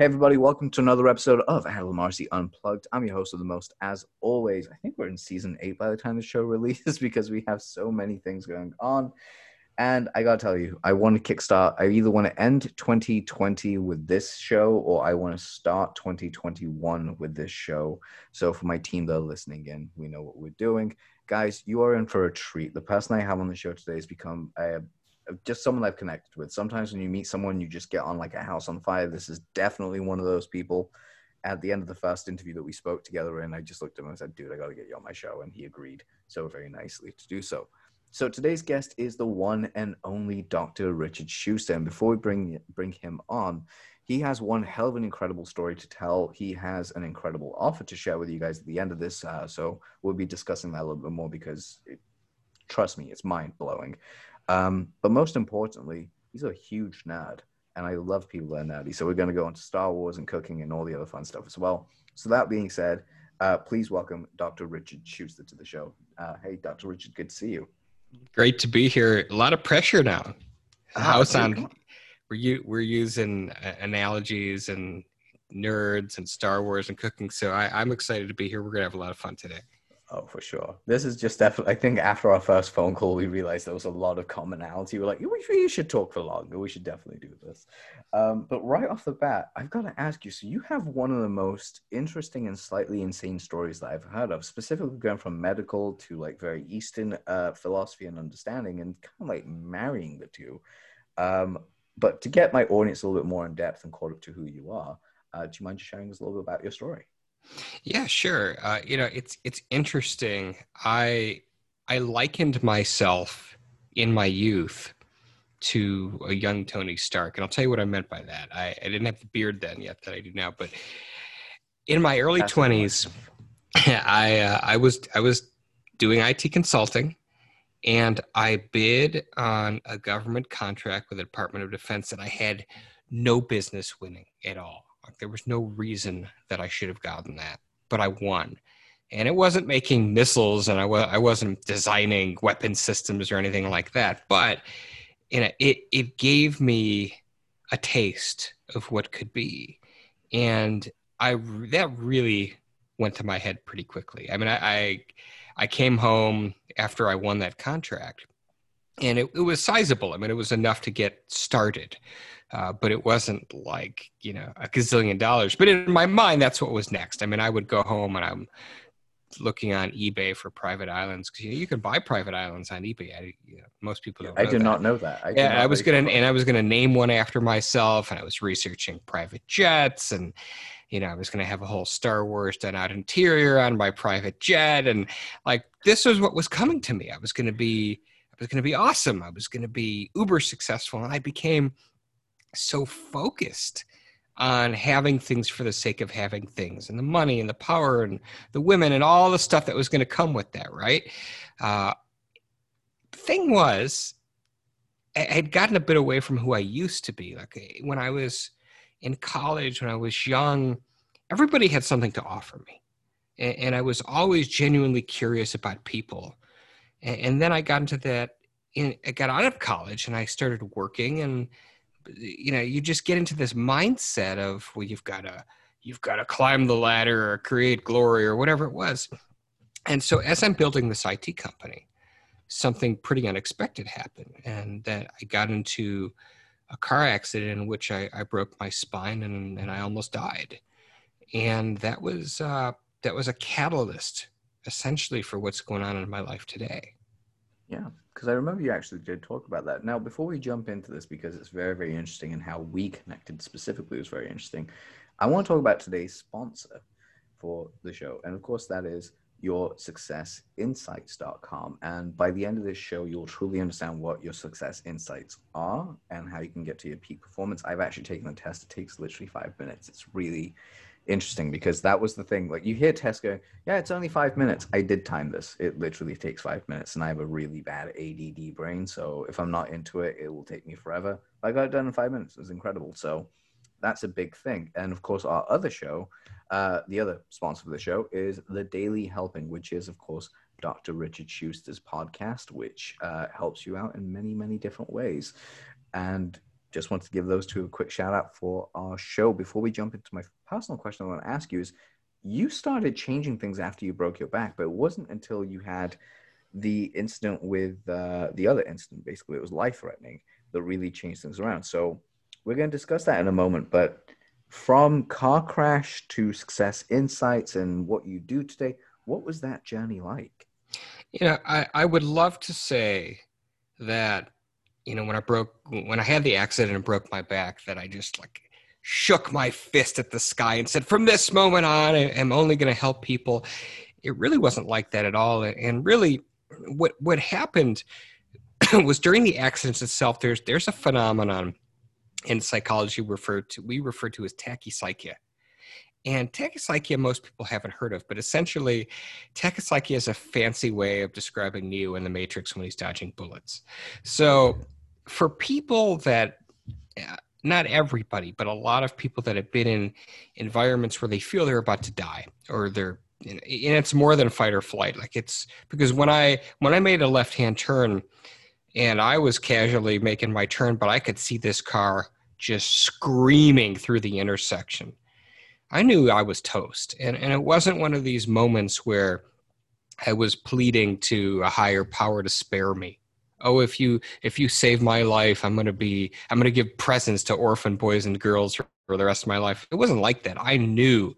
Hey, everybody, welcome to another episode of Adel Marcy Unplugged. I'm your host of the most, as always. I think we're in season eight by the time the show releases because we have so many things going on. And I gotta tell you, I want to kickstart. I either want to end 2020 with this show or I want to start 2021 with this show. So, for my team that are listening in, we know what we're doing. Guys, you are in for a treat. The person I have on the show today has become a just someone I've connected with. Sometimes when you meet someone, you just get on like a house on fire. This is definitely one of those people. At the end of the first interview that we spoke together and I just looked at him and said, dude, I got to get you on my show. And he agreed so very nicely to do so. So today's guest is the one and only Dr. Richard Schuster. And before we bring, bring him on, he has one hell of an incredible story to tell. He has an incredible offer to share with you guys at the end of this. Uh, so we'll be discussing that a little bit more because it, trust me, it's mind blowing. Um, but most importantly, he's a huge nerd, and I love people that are nerdy. So we're going to go into Star Wars and cooking and all the other fun stuff as well. So that being said, uh, please welcome Dr. Richard Schuster to the show. Uh, hey, Dr. Richard, good to see you. Great to be here. A lot of pressure now. House on. We're you we're using uh, analogies and nerds and Star Wars and cooking. So I, I'm excited to be here. We're gonna have a lot of fun today. Oh, for sure. This is just definitely. I think after our first phone call, we realized there was a lot of commonality. We're like, we, should talk for longer. We should definitely do this. Um, but right off the bat, I've got to ask you. So you have one of the most interesting and slightly insane stories that I've heard of. Specifically, going from medical to like very Eastern uh, philosophy and understanding, and kind of like marrying the two. Um, but to get my audience a little bit more in depth and caught up to who you are, uh, do you mind just sharing us a little bit about your story? Yeah, sure. Uh, you know, it's it's interesting. I I likened myself in my youth to a young Tony Stark, and I'll tell you what I meant by that. I, I didn't have the beard then yet that I do now, but in my early twenties, I uh, I was I was doing IT consulting, and I bid on a government contract with the Department of Defense that I had no business winning at all. There was no reason that I should have gotten that, but I won. And it wasn't making missiles, and I, wa- I wasn't designing weapon systems or anything like that. But you know, it it gave me a taste of what could be, and I that really went to my head pretty quickly. I mean, I I, I came home after I won that contract, and it, it was sizable. I mean, it was enough to get started. Uh, but it wasn't like you know a gazillion dollars. But in my mind, that's what was next. I mean, I would go home and I'm looking on eBay for private islands because you, know, you, can buy private islands on eBay. I, you know, most people don't. I did that. not know that. I yeah, I was gonna and I was gonna name one after myself, and I was researching private jets, and you know, I was gonna have a whole Star Wars done out interior on my private jet, and like this was what was coming to me. I was gonna be. Was going to be awesome. I was going to be uber successful. And I became so focused on having things for the sake of having things and the money and the power and the women and all the stuff that was going to come with that, right? Uh, thing was, I had gotten a bit away from who I used to be. Like eh, when I was in college, when I was young, everybody had something to offer me. And I was always genuinely curious about people. And, and then I got into that, in, I got out of college and I started working and you know you just get into this mindset of well you've got to you've got to climb the ladder or create glory or whatever it was. And so as i'm building this it company something pretty unexpected happened and that i got into a car accident in which i, I broke my spine and, and i almost died. And that was uh, that was a catalyst essentially for what's going on in my life today yeah because I remember you actually did talk about that. Now, before we jump into this, because it's very, very interesting and how we connected specifically was very interesting, I want to talk about today's sponsor for the show. And of course, that is your success insights.com. And by the end of this show, you'll truly understand what your success insights are and how you can get to your peak performance. I've actually taken the test, it takes literally five minutes. It's really interesting because that was the thing. Like you hear Tess yeah, it's only five minutes. I did time this. It literally takes five minutes, and I have a really bad ADD brain. So if I'm not into it, it will take me forever. I got it done in five minutes. It's incredible. So that's a big thing. And of course, our other show, uh, the other sponsor for the show is The Daily Helping, which is, of course, Dr. Richard Schuster's podcast, which uh, helps you out in many, many different ways. And just want to give those two a quick shout out for our show. Before we jump into my personal question, I want to ask you is you started changing things after you broke your back, but it wasn't until you had the incident with uh, the other incident, basically, it was life threatening, that really changed things around. So we're going to discuss that in a moment. But from car crash to success insights and what you do today, what was that journey like? You know, I, I would love to say that, you know, when I broke, when I had the accident and broke my back, that I just like shook my fist at the sky and said, from this moment on, I'm only going to help people. It really wasn't like that at all. And really, what what happened was during the accidents itself. There's there's a phenomenon in psychology referred to we refer to as tachypsychia. And tachypsychia, most people haven't heard of, but essentially, tachypsychia is a fancy way of describing Neo in the Matrix when he's dodging bullets. So, for people that, uh, not everybody, but a lot of people that have been in environments where they feel they're about to die or they're and it's more than fight or flight. Like it's because when i when i made a left hand turn and i was casually making my turn but i could see this car just screaming through the intersection i knew i was toast. And and it wasn't one of these moments where i was pleading to a higher power to spare me oh if you if you save my life i'm going to be i'm going to give presents to orphan boys and girls for, the rest of my life it wasn't like that i knew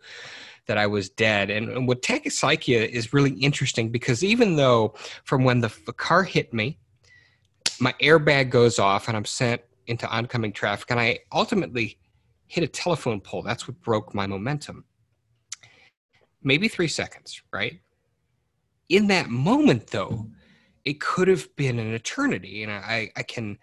that I was dead. And, and what tachypsychia is really interesting because even though from when the, the car hit me, my airbag goes off and I'm sent into oncoming traffic, and I ultimately hit a telephone pole. That's what broke my momentum. Maybe three seconds, right? In that moment, though, it could have been an eternity. And I, I can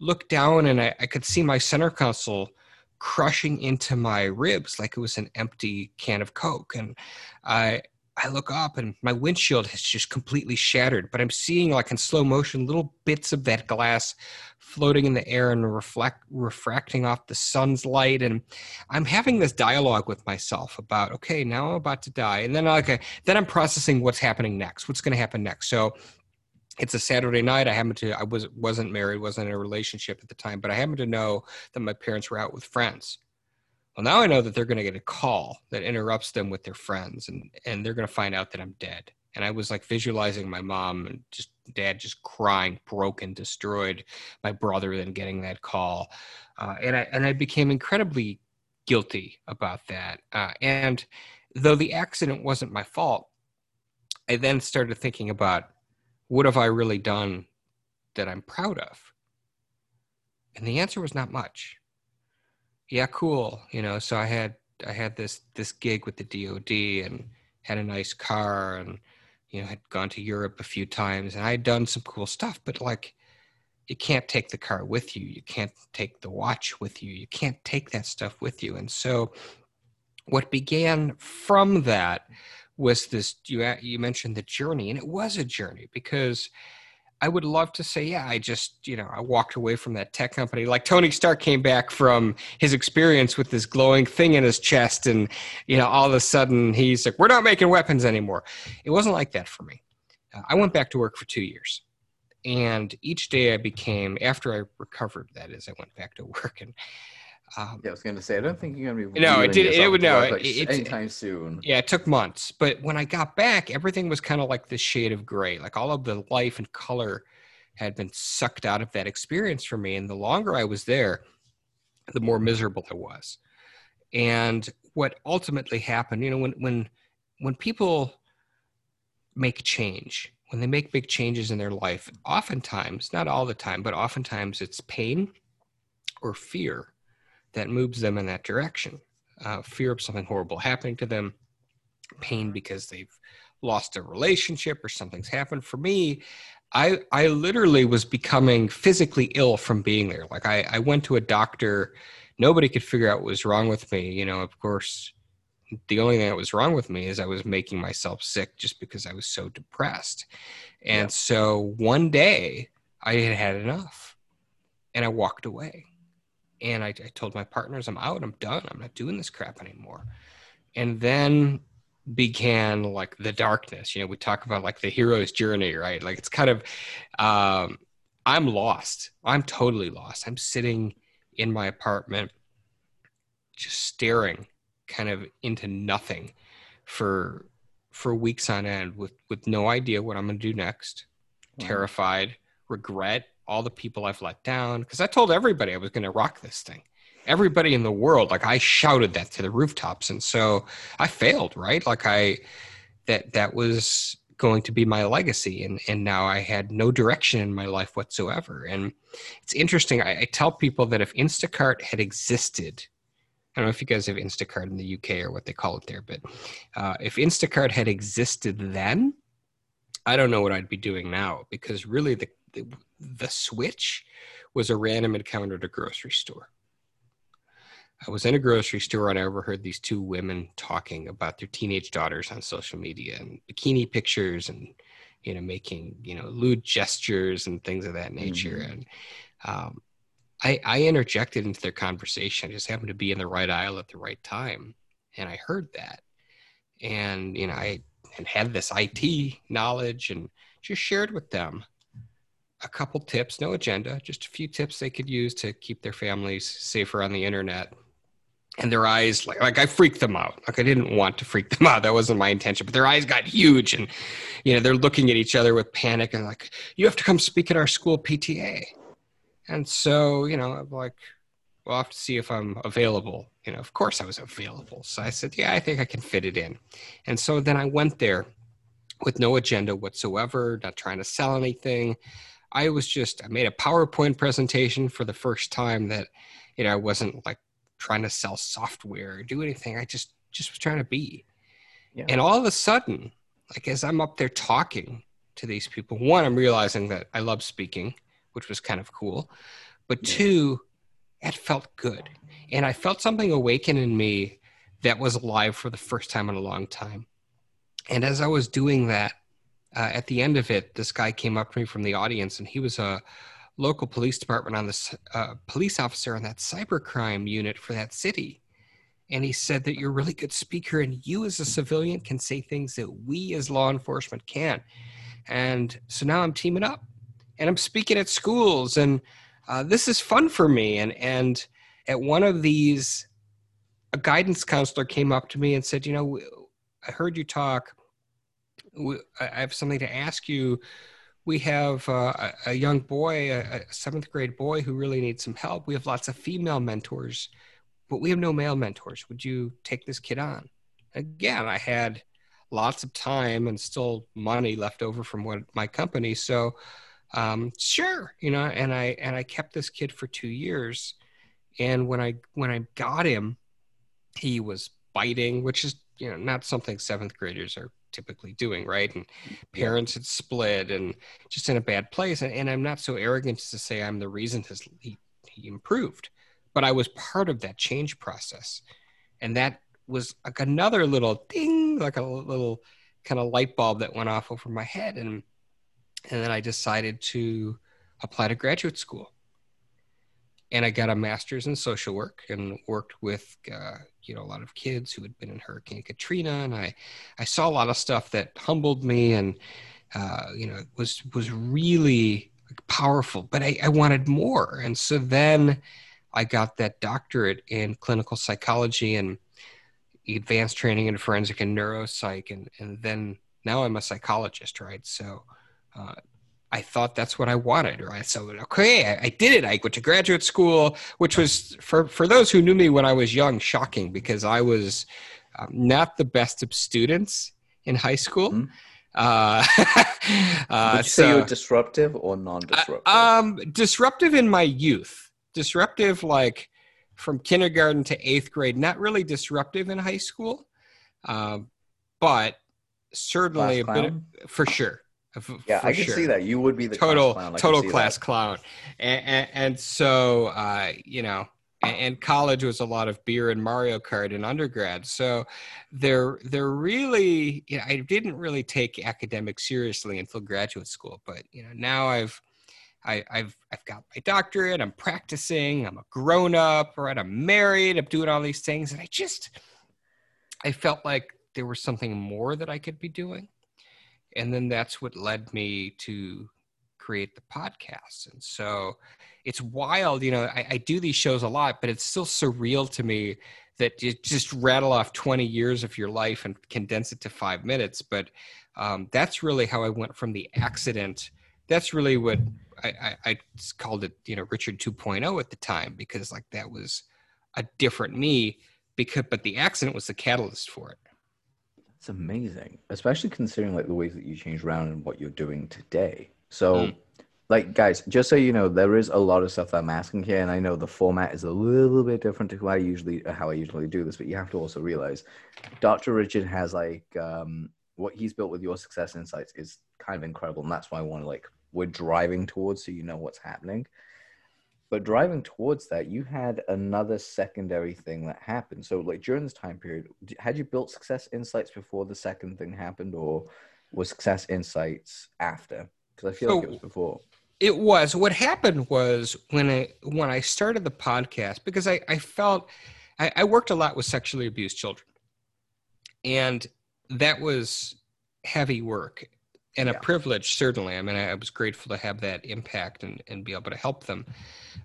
look down and I, I could see my center console crushing into my ribs like it was an empty can of Coke. And I I look up and my windshield has just completely shattered, but I'm seeing like in slow motion little bits of that glass floating in the air and reflect refracting off the sun's light. And I'm having this dialogue with myself about, okay, now I'm about to die. And then like then I'm processing what's happening next, what's gonna happen next. So it's a Saturday night. I happened to I was wasn't married, wasn't in a relationship at the time, but I happened to know that my parents were out with friends. Well, now I know that they're going to get a call that interrupts them with their friends, and and they're going to find out that I'm dead. And I was like visualizing my mom and just dad just crying, broken, destroyed. My brother then getting that call, uh, and I and I became incredibly guilty about that. Uh, and though the accident wasn't my fault, I then started thinking about what have I really done that I'm proud of? And the answer was not much. Yeah, cool. You know, so I had I had this this gig with the DoD and had a nice car and you know had gone to Europe a few times and I had done some cool stuff, but like you can't take the car with you. You can't take the watch with you. You can't take that stuff with you. And so what began from that was this you you mentioned the journey and it was a journey because I would love to say, yeah, I just, you know, I walked away from that tech company. Like Tony Stark came back from his experience with this glowing thing in his chest, and, you know, all of a sudden he's like, we're not making weapons anymore. It wasn't like that for me. Uh, I went back to work for two years. And each day I became, after I recovered, that is, I went back to work and um, yeah, I was going to say, I don't think you're going to be. No, it did. It would no, like it, anytime soon. Yeah, it took months, but when I got back, everything was kind of like this shade of gray. Like all of the life and color had been sucked out of that experience for me. And the longer I was there, the more miserable I was. And what ultimately happened, you know, when when when people make change, when they make big changes in their life, oftentimes, not all the time, but oftentimes it's pain or fear that moves them in that direction. Uh, fear of something horrible happening to them, pain because they've lost a relationship or something's happened. For me, I I literally was becoming physically ill from being there. Like I, I went to a doctor, nobody could figure out what was wrong with me. You know, of course, the only thing that was wrong with me is I was making myself sick just because I was so depressed. And yeah. so one day I had had enough and I walked away and I, I told my partners i'm out i'm done i'm not doing this crap anymore. And then began like the darkness you know we talk about like the hero's journey right? Like it's kind of um i'm lost i'm totally lost. I'm sitting in my apartment, just staring kind of into nothing for for weeks on end with with no idea what I'm going to do next, wow. terrified, regret all the people I've let down because I told everybody I was going to rock this thing. Everybody in the world, like I shouted that to the rooftops, and so I failed, right? Like I that that was going to be my legacy, and and now I had no direction in my life whatsoever. And it's interesting. I, I tell people that if Instacart had existed I don't know if you guys have Instacart in the UK or what they call it there, but uh, if Instacart had existed then, I don't know what I'd be doing now because really the, the, the switch was a random encounter at a grocery store. I was in a grocery store and I overheard these two women talking about their teenage daughters on social media and bikini pictures and you know making you know lewd gestures and things of that nature mm-hmm. and um, I, I interjected into their conversation. I just happened to be in the right aisle at the right time. And I heard that. And, you know, I and had this IT knowledge and just shared with them a couple tips, no agenda, just a few tips they could use to keep their families safer on the internet. And their eyes, like, like I freaked them out. Like I didn't want to freak them out. That wasn't my intention. But their eyes got huge, and you know they're looking at each other with panic and like, "You have to come speak at our school PTA." And so, you know, I'm like, we'll have to see if I'm available. You know, of course I was available. So I said, yeah, I think I can fit it in. And so then I went there with no agenda whatsoever, not trying to sell anything. I was just, I made a PowerPoint presentation for the first time that, you know, I wasn't like trying to sell software or do anything. I just, just was trying to be. Yeah. And all of a sudden, like as I'm up there talking to these people, one, I'm realizing that I love speaking which was kind of cool. But two, it felt good. And I felt something awaken in me that was alive for the first time in a long time. And as I was doing that, uh, at the end of it, this guy came up to me from the audience, and he was a local police department on this uh, police officer on that cybercrime unit for that city. And he said that you're a really good speaker, and you as a civilian can say things that we as law enforcement can. And so now I'm teaming up and I'm speaking at schools, and uh, this is fun for me. And and at one of these, a guidance counselor came up to me and said, "You know, I heard you talk. I have something to ask you. We have uh, a young boy, a seventh grade boy, who really needs some help. We have lots of female mentors, but we have no male mentors. Would you take this kid on?" Again, I had lots of time and still money left over from what my company. So um, sure, you know, and I and I kept this kid for two years, and when I when I got him, he was biting, which is you know not something seventh graders are typically doing, right? And parents had split and just in a bad place. And, and I'm not so arrogant to say I'm the reason his, he, he improved, but I was part of that change process. And that was like another little ding, like a little kind of light bulb that went off over my head. And and then I decided to apply to graduate school. And I got a master's in social work and worked with, uh, you know, a lot of kids who had been in Hurricane Katrina. And I, I saw a lot of stuff that humbled me and, uh, you know, was was really powerful. But I, I wanted more. And so then I got that doctorate in clinical psychology and advanced training in forensic and neuropsych. And, and then now I'm a psychologist, right? So uh, I thought that's what I wanted, right? So okay, I, I, did it. I went to graduate school, which was for for those who knew me when I was young, shocking because I was um, not the best of students in high school. Mm-hmm. Uh, uh, Would you so, say you were disruptive or non-disruptive? Uh, um, disruptive in my youth. Disruptive, like from kindergarten to eighth grade. Not really disruptive in high school, um, but certainly a bit of, for sure yeah, I can sure. see that. You would be the total class total class that. clown, and, and, and so uh, you know, and, and, college was a lot of beer and Mario Kart in undergrad. So they're they're really, you know, I didn't really take academics seriously until graduate school, but you know, now I've. I, have I've got my doctorate. I'm practicing. I'm a grown up, right? I'm married. I'm doing all these things, and I just I felt like there was something more that I could be doing and then that's what led me to create the podcast. And so it's wild, you know, I, I do these shows a lot, but it's still surreal to me that you just rattle off 20 years of your life and condense it to five minutes. But um, that's really how I went from the accident. That's really what I, I, I called it, you know, Richard 2.0 at the time, because like that was a different me because, but the accident was the catalyst for it. It's amazing, especially considering like the ways that you change around and what you're doing today. So, mm. like, guys, just so you know, there is a lot of stuff that I'm asking here, and I know the format is a little bit different to who I usually how I usually do this, but you have to also realize, Dr. Richard has like um, what he's built with your success insights is kind of incredible, and that's why I want to like we're driving towards so you know what's happening. But driving towards that, you had another secondary thing that happened. So, like during this time period, had you built Success Insights before the second thing happened, or was Success Insights after? Because I feel so, like it was before. It was. What happened was when I when I started the podcast because I I felt I, I worked a lot with sexually abused children, and that was heavy work and yeah. a privilege certainly. I mean I, was grateful to have that impact and, and be able to help them.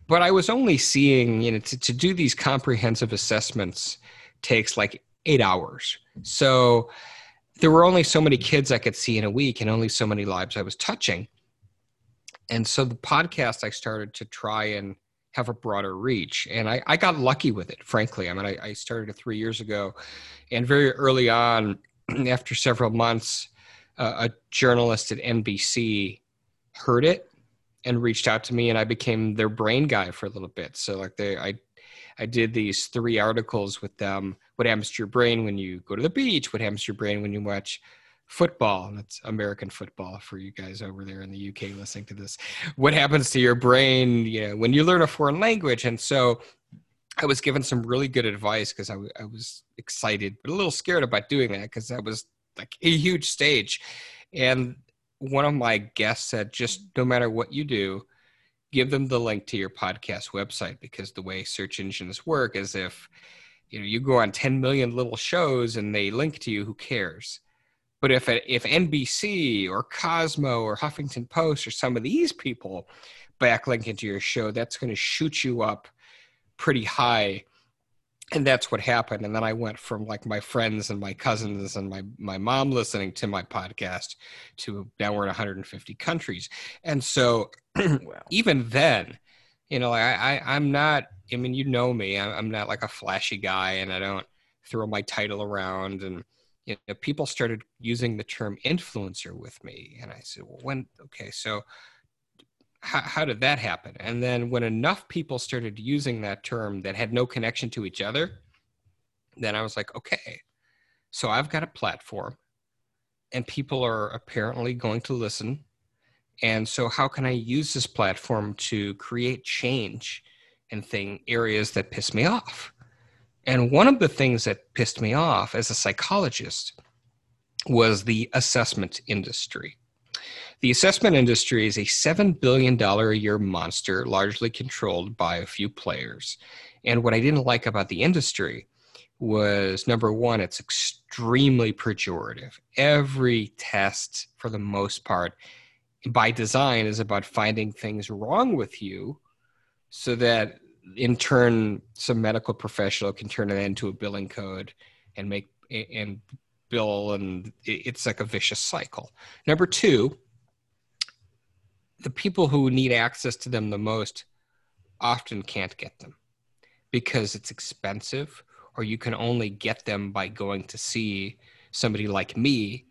But i was only seeing you know to, to do these comprehensive assessments takes like eight hours. So there were only so many kids i could see in a week and only so many lives i was touching. And so the podcast i started to try and have a broader reach and i, I got lucky with it frankly. I mean I, I started it three years ago and very early on after several months uh, a journalist at NBC heard it and reached out to me, and I became their brain guy for a little bit. So like they, I, I did these three articles with them. What happens to your brain when you go to the beach? What happens to your brain when you watch football? And That's American football for you guys over there in the UK listening to this. What happens to your brain? You know, when you learn a foreign language, and so. I was given some really good advice because I, w- I was excited, but a little scared about doing that because that was like a huge stage. And one of my guests said, just no matter what you do, give them the link to your podcast website because the way search engines work is if you know you go on 10 million little shows and they link to you, who cares? But if if NBC or Cosmo or Huffington Post or some of these people backlink into your show, that's going to shoot you up pretty high and that's what happened and then i went from like my friends and my cousins and my my mom listening to my podcast to now we're in 150 countries and so wow. even then you know I, I i'm not i mean you know me i'm not like a flashy guy and i don't throw my title around and you know people started using the term influencer with me and i said well when okay so how, how did that happen? And then when enough people started using that term that had no connection to each other, then I was like, okay, so I've got a platform and people are apparently going to listen. And so how can I use this platform to create change in thing areas that piss me off? And one of the things that pissed me off as a psychologist was the assessment industry. The assessment industry is a $7 billion a year monster, largely controlled by a few players. And what I didn't like about the industry was number one, it's extremely pejorative. Every test, for the most part, by design, is about finding things wrong with you so that in turn some medical professional can turn it into a billing code and make and bill and it's like a vicious cycle number two the people who need access to them the most often can't get them because it's expensive or you can only get them by going to see somebody like me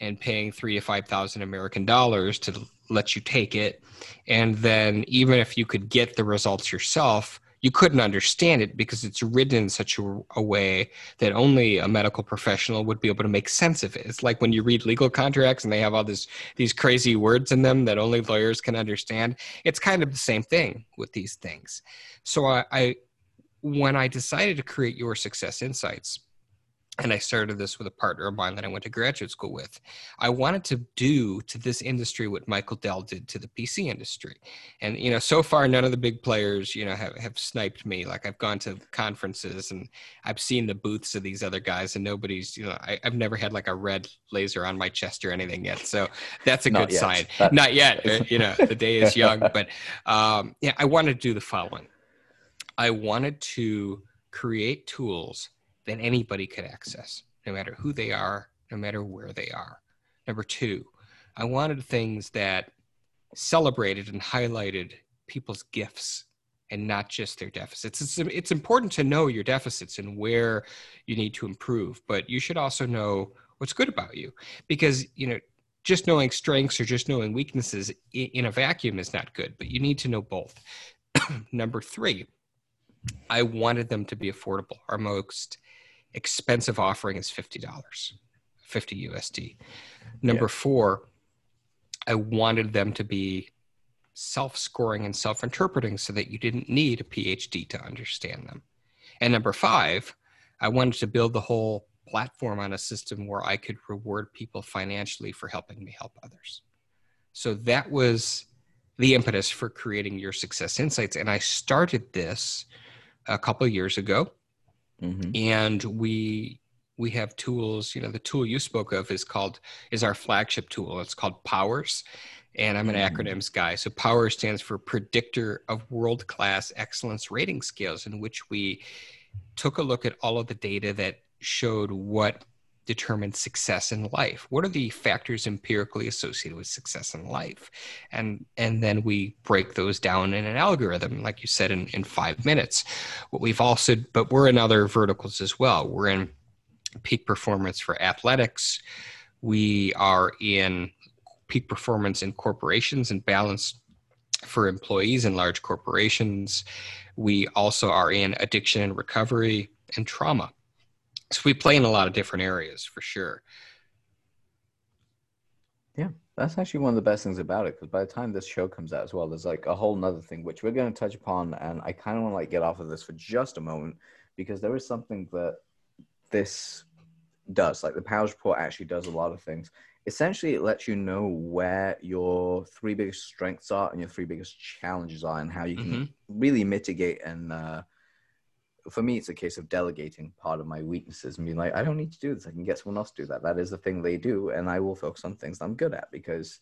and paying three to five thousand American dollars to let you take it. And then even if you could get the results yourself, you couldn't understand it because it's written in such a, a, way that only a medical professional would be able to make sense of it. It's like when you read legal contracts and they have all this these crazy words in them that only lawyers can understand. It's kind of the same thing with these things. So I, I when I decided to create your success insights, and I started this with a partner of mine that I went to graduate school with. I wanted to do to this industry what Michael Dell did to the PC industry, and you know, so far none of the big players, you know, have, have sniped me. Like I've gone to conferences and I've seen the booths of these other guys, and nobody's, you know, I, have never had like a red laser on my chest or anything yet. So that's a Not good yet. sign. That- Not yet. You know, the day is young, but um, yeah, I wanted to do the following. I wanted to create tools that anybody could access, no matter who they are, no matter where they are. Number two, I wanted things that celebrated and highlighted people's gifts and not just their deficits. It's, it's important to know your deficits and where you need to improve, but you should also know what's good about you because, you know, just knowing strengths or just knowing weaknesses in a vacuum is not good, but you need to know both. Number three, I wanted them to be affordable. Our most expensive offering is $50, 50 USD. Number yeah. four, I wanted them to be self scoring and self interpreting so that you didn't need a PhD to understand them. And number five, I wanted to build the whole platform on a system where I could reward people financially for helping me help others. So that was the impetus for creating your success insights. And I started this a couple years ago mm-hmm. and we we have tools you know the tool you spoke of is called is our flagship tool it's called powers and i'm an mm-hmm. acronyms guy so power stands for predictor of world class excellence rating scales in which we took a look at all of the data that showed what determine success in life? What are the factors empirically associated with success in life? And and then we break those down in an algorithm like you said in, in five minutes. What we've also but we're in other verticals as well. We're in peak performance for athletics. We are in peak performance in corporations and balance for employees in large corporations. We also are in addiction and recovery and trauma so we play in a lot of different areas for sure. Yeah, that's actually one of the best things about it because by the time this show comes out as well, there's like a whole nother thing which we're going to touch upon, and I kind of want to like get off of this for just a moment because there is something that this does. Like the Powers Report actually does a lot of things. Essentially, it lets you know where your three biggest strengths are and your three biggest challenges are, and how you can mm-hmm. really mitigate and uh, for me, it's a case of delegating part of my weaknesses and being like, I don't need to do this. I can get someone else to do that. That is the thing they do. And I will focus on things I'm good at because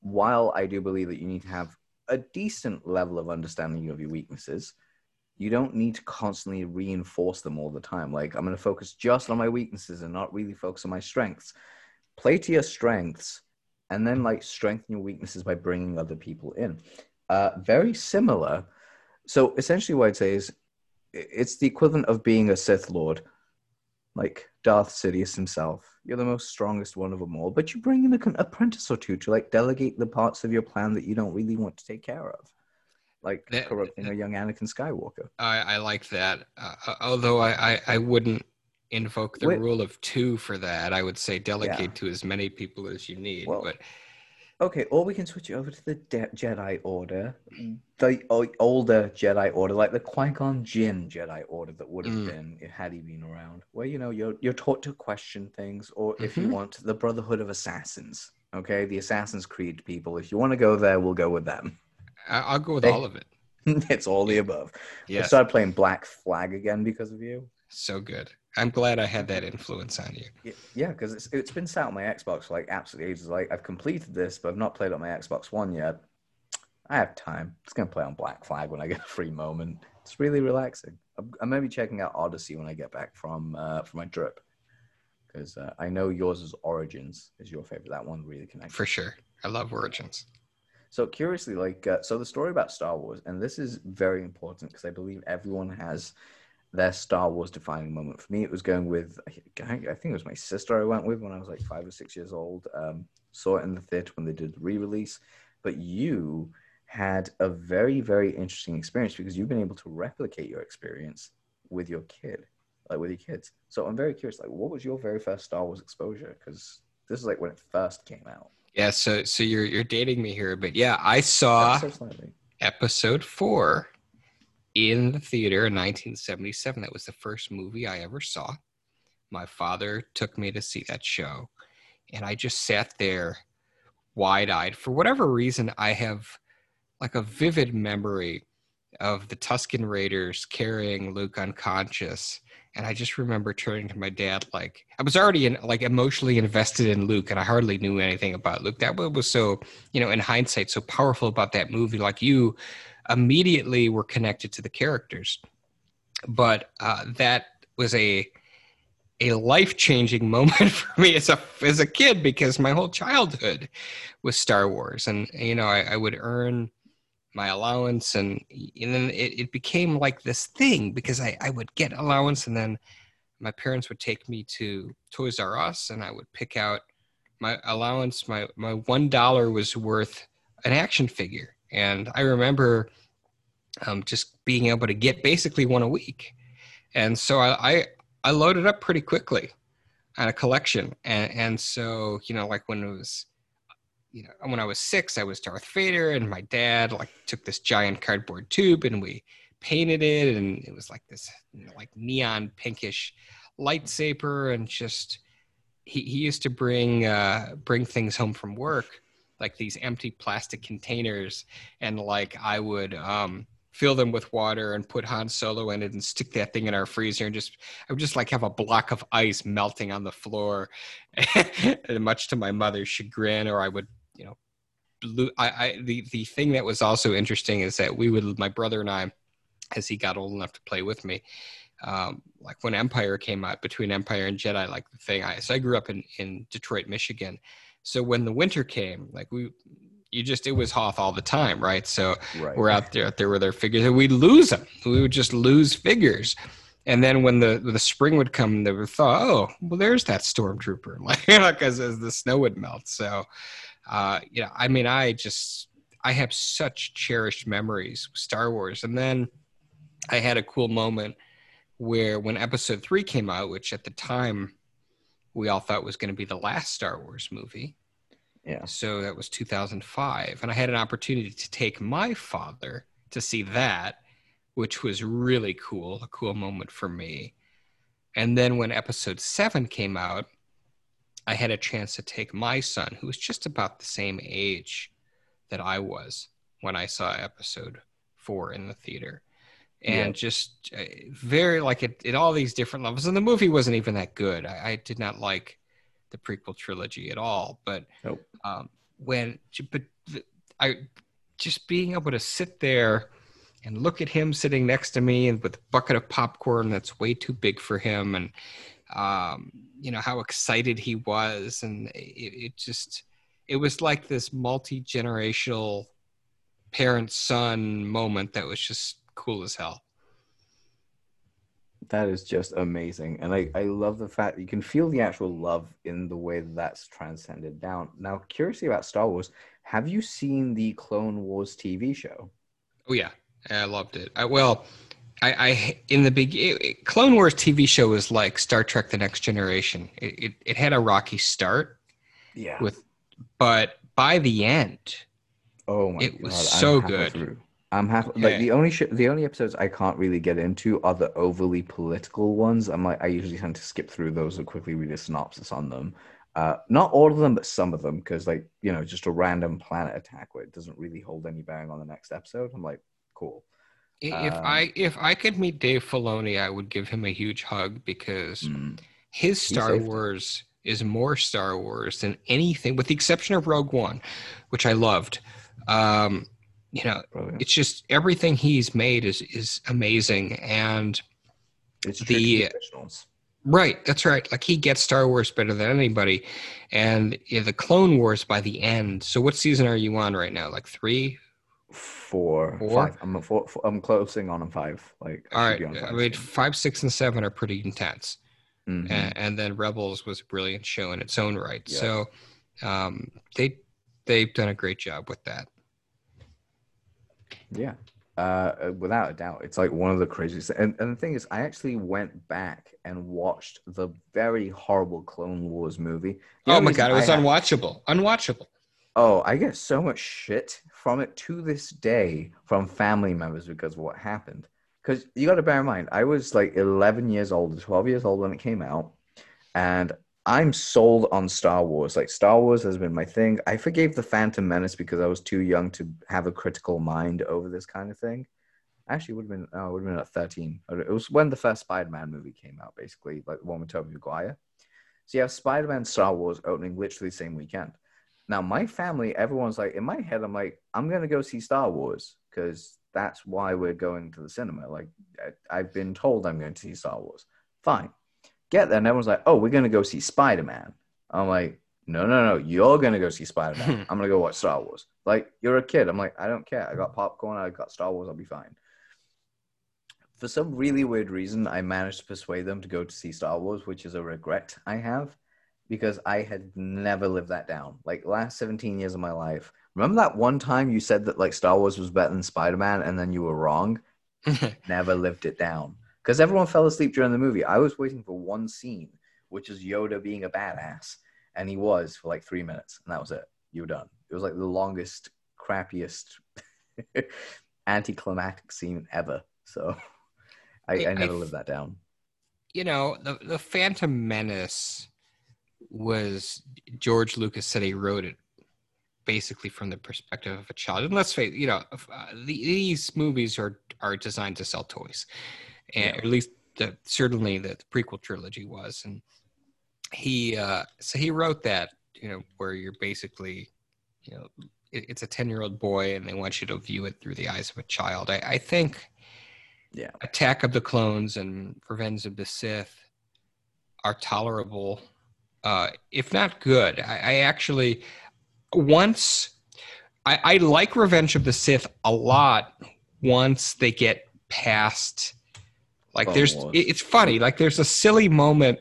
while I do believe that you need to have a decent level of understanding of your weaknesses, you don't need to constantly reinforce them all the time. Like, I'm going to focus just on my weaknesses and not really focus on my strengths. Play to your strengths and then, like, strengthen your weaknesses by bringing other people in. Uh, very similar. So, essentially, what I'd say is it's the equivalent of being a Sith Lord, like Darth Sidious himself. You're the most strongest one of them all, but you bring in an apprentice or two to like delegate the parts of your plan that you don't really want to take care of, like that, corrupting that, a young Anakin Skywalker. I, I like that, uh, uh, although I, I, I wouldn't invoke the Wait. rule of two for that. I would say delegate yeah. to as many people as you need, well, but Okay, or we can switch it over to the De- Jedi Order, the o- older Jedi Order, like the Qui Gon Jinn Jedi Order that would have mm. been had he been around, where you know you're you're taught to question things, or if mm-hmm. you want the Brotherhood of Assassins. Okay, the Assassin's Creed people. If you want to go there, we'll go with them. I'll go with they, all of it. it's all the above. I started playing Black Flag again because of you. So good. I'm glad I had that influence on you. Yeah, because it's it's been sat on my Xbox for like absolutely ages. Like I've completed this, but I've not played on my Xbox One yet. I have time. It's gonna play on Black Flag when I get a free moment. It's really relaxing. I'm, I'm gonna be checking out Odyssey when I get back from uh, from my trip because uh, I know yours is Origins is your favorite. That one really connects. For sure, I love Origins. So curiously, like uh, so, the story about Star Wars, and this is very important because I believe everyone has their Star Wars defining moment. For me, it was going with, I think it was my sister I went with when I was like five or six years old. Um, saw it in the theater when they did the re release. But you had a very, very interesting experience because you've been able to replicate your experience with your kid, like with your kids. So I'm very curious, like, what was your very first Star Wars exposure? Because this is like when it first came out. Yeah, so so you're you're dating me here, but yeah, I saw episode four in the theater in 1977. That was the first movie I ever saw. my father took me to see that show, and I just sat there wide eyed. For whatever reason, I have like a vivid memory of the Tusken Raiders carrying Luke unconscious. And I just remember turning to my dad, like I was already in, like emotionally invested in Luke, and I hardly knew anything about Luke. That was so, you know, in hindsight, so powerful about that movie. Like you, immediately were connected to the characters. But uh, that was a a life changing moment for me as a as a kid because my whole childhood was Star Wars, and you know I, I would earn my allowance, and and then it, it became like this thing because I I would get allowance, and then my parents would take me to Toys R Us, and I would pick out my allowance. My my one dollar was worth an action figure, and I remember um, just being able to get basically one a week. And so I, I, I loaded up pretty quickly on a collection. And, and so, you know, like when it was, you know, when I was six, I was Darth Vader and my dad like took this giant cardboard tube and we painted it. And it was like this, you know, like neon pinkish lightsaber and just, he, he used to bring, uh, bring things home from work like these empty plastic containers and like i would um fill them with water and put Han Solo in it and stick that thing in our freezer and just I would just like have a block of ice melting on the floor, and much to my mother's chagrin. Or I would, you know, blue. I, I the the thing that was also interesting is that we would my brother and I, as he got old enough to play with me. Um, like when Empire came out, between Empire and Jedi, like the thing. I so I grew up in in Detroit, Michigan. So when the winter came, like we you just it was Hoth all the time, right? So right. we're out there out there with our figures, and we'd lose them. We would just lose figures. And then when the the spring would come, they would thought, oh, well, there's that stormtrooper, like because as the snow would melt. So, uh, you know, I mean, I just I have such cherished memories with Star Wars. And then I had a cool moment where when Episode Three came out, which at the time we all thought was going to be the last Star Wars movie. Yeah. So that was 2005. And I had an opportunity to take my father to see that, which was really cool, a cool moment for me. And then when episode seven came out, I had a chance to take my son, who was just about the same age that I was when I saw episode four in the theater. And yeah. just uh, very like it, at all these different levels. And the movie wasn't even that good. I, I did not like the prequel trilogy at all. But nope. um, when, but I just being able to sit there and look at him sitting next to me and with a bucket of popcorn that's way too big for him, and um, you know how excited he was, and it, it just it was like this multi generational parent son moment that was just cool as hell. That is just amazing. And I, I love the fact you can feel the actual love in the way that that's transcended down. Now curiously about star wars. Have you seen the clone wars tv show? Oh yeah. I loved it. I, well I, I in the big clone wars tv show was like star trek the next generation. It, it, it had a rocky start yeah. with but by the end oh my it was God, so good. through. I'm happy. Okay. Like the only sh- the only episodes I can't really get into are the overly political ones. I'm like I usually tend to skip through those and quickly read a synopsis on them. Uh, not all of them, but some of them, because like you know, just a random planet attack where it doesn't really hold any bearing on the next episode. I'm like, cool. If um, I if I could meet Dave Filoni, I would give him a huge hug because mm, his Star Wars is more Star Wars than anything, with the exception of Rogue One, which I loved. Um, you know Brilliant. it's just everything he's made is is amazing and it's the right that's right. Like he gets star wars better than anybody and yeah, the clone wars by the end. So what season are you on right now? Like three? Four, four? five. I'm four, four, i'm closing on a five. Like all right i mean five six and seven are pretty intense. Mm-hmm. and, and, then rebels was a brilliant show in its own right. Yes. so um they they've done a great job with that yeah, uh, without a doubt, it's like one of the craziest. And, and the thing is, I actually went back and watched the very horrible Clone Wars movie. The oh my god, it was unwatchable. Unwatchable. Oh, I get so much shit from it to this day from family members because of what happened. Because you got to bear in mind, I was like 11 years old, 12 years old when it came out. and I'm sold on Star Wars. Like Star Wars has been my thing. I forgave the Phantom Menace because I was too young to have a critical mind over this kind of thing. Actually, would have been oh, would have been at 13. It was when the first Spider-Man movie came out, basically, like the one with Tobey Maguire. So you have Spider-Man, Star Wars opening literally the same weekend. Now, my family, everyone's like, in my head, I'm like, I'm gonna go see Star Wars because that's why we're going to the cinema. Like, I, I've been told I'm going to see Star Wars. Fine get there, and everyone's like, "Oh, we're gonna go see Spider Man." I'm like, "No, no, no! You're gonna go see Spider Man. I'm gonna go watch Star Wars." Like, you're a kid. I'm like, I don't care. I got popcorn. I got Star Wars. I'll be fine. For some really weird reason, I managed to persuade them to go to see Star Wars, which is a regret I have because I had never lived that down. Like last 17 years of my life. Remember that one time you said that like Star Wars was better than Spider Man, and then you were wrong. never lived it down because everyone fell asleep during the movie. I was waiting for one scene, which is Yoda being a badass, and he was for like three minutes, and that was it. You were done. It was like the longest, crappiest, anticlimactic scene ever. So I, I never I, lived that down. You know, the the Phantom Menace was George Lucas said he wrote it basically from the perspective of a child. And let's face, you know, uh, the, these movies are are designed to sell toys and yeah. at least the, certainly the, the, prequel trilogy was. And he uh, so he wrote that you know where you're basically you know it, it's a ten year old boy and they want you to view it through the eyes of a child. I, I think yeah, Attack of the Clones and Revenge of the Sith are tolerable, uh, if not good. I, I actually once I, I like Revenge of the Sith a lot once they get past like Clone there's, it's funny. Like there's a silly moment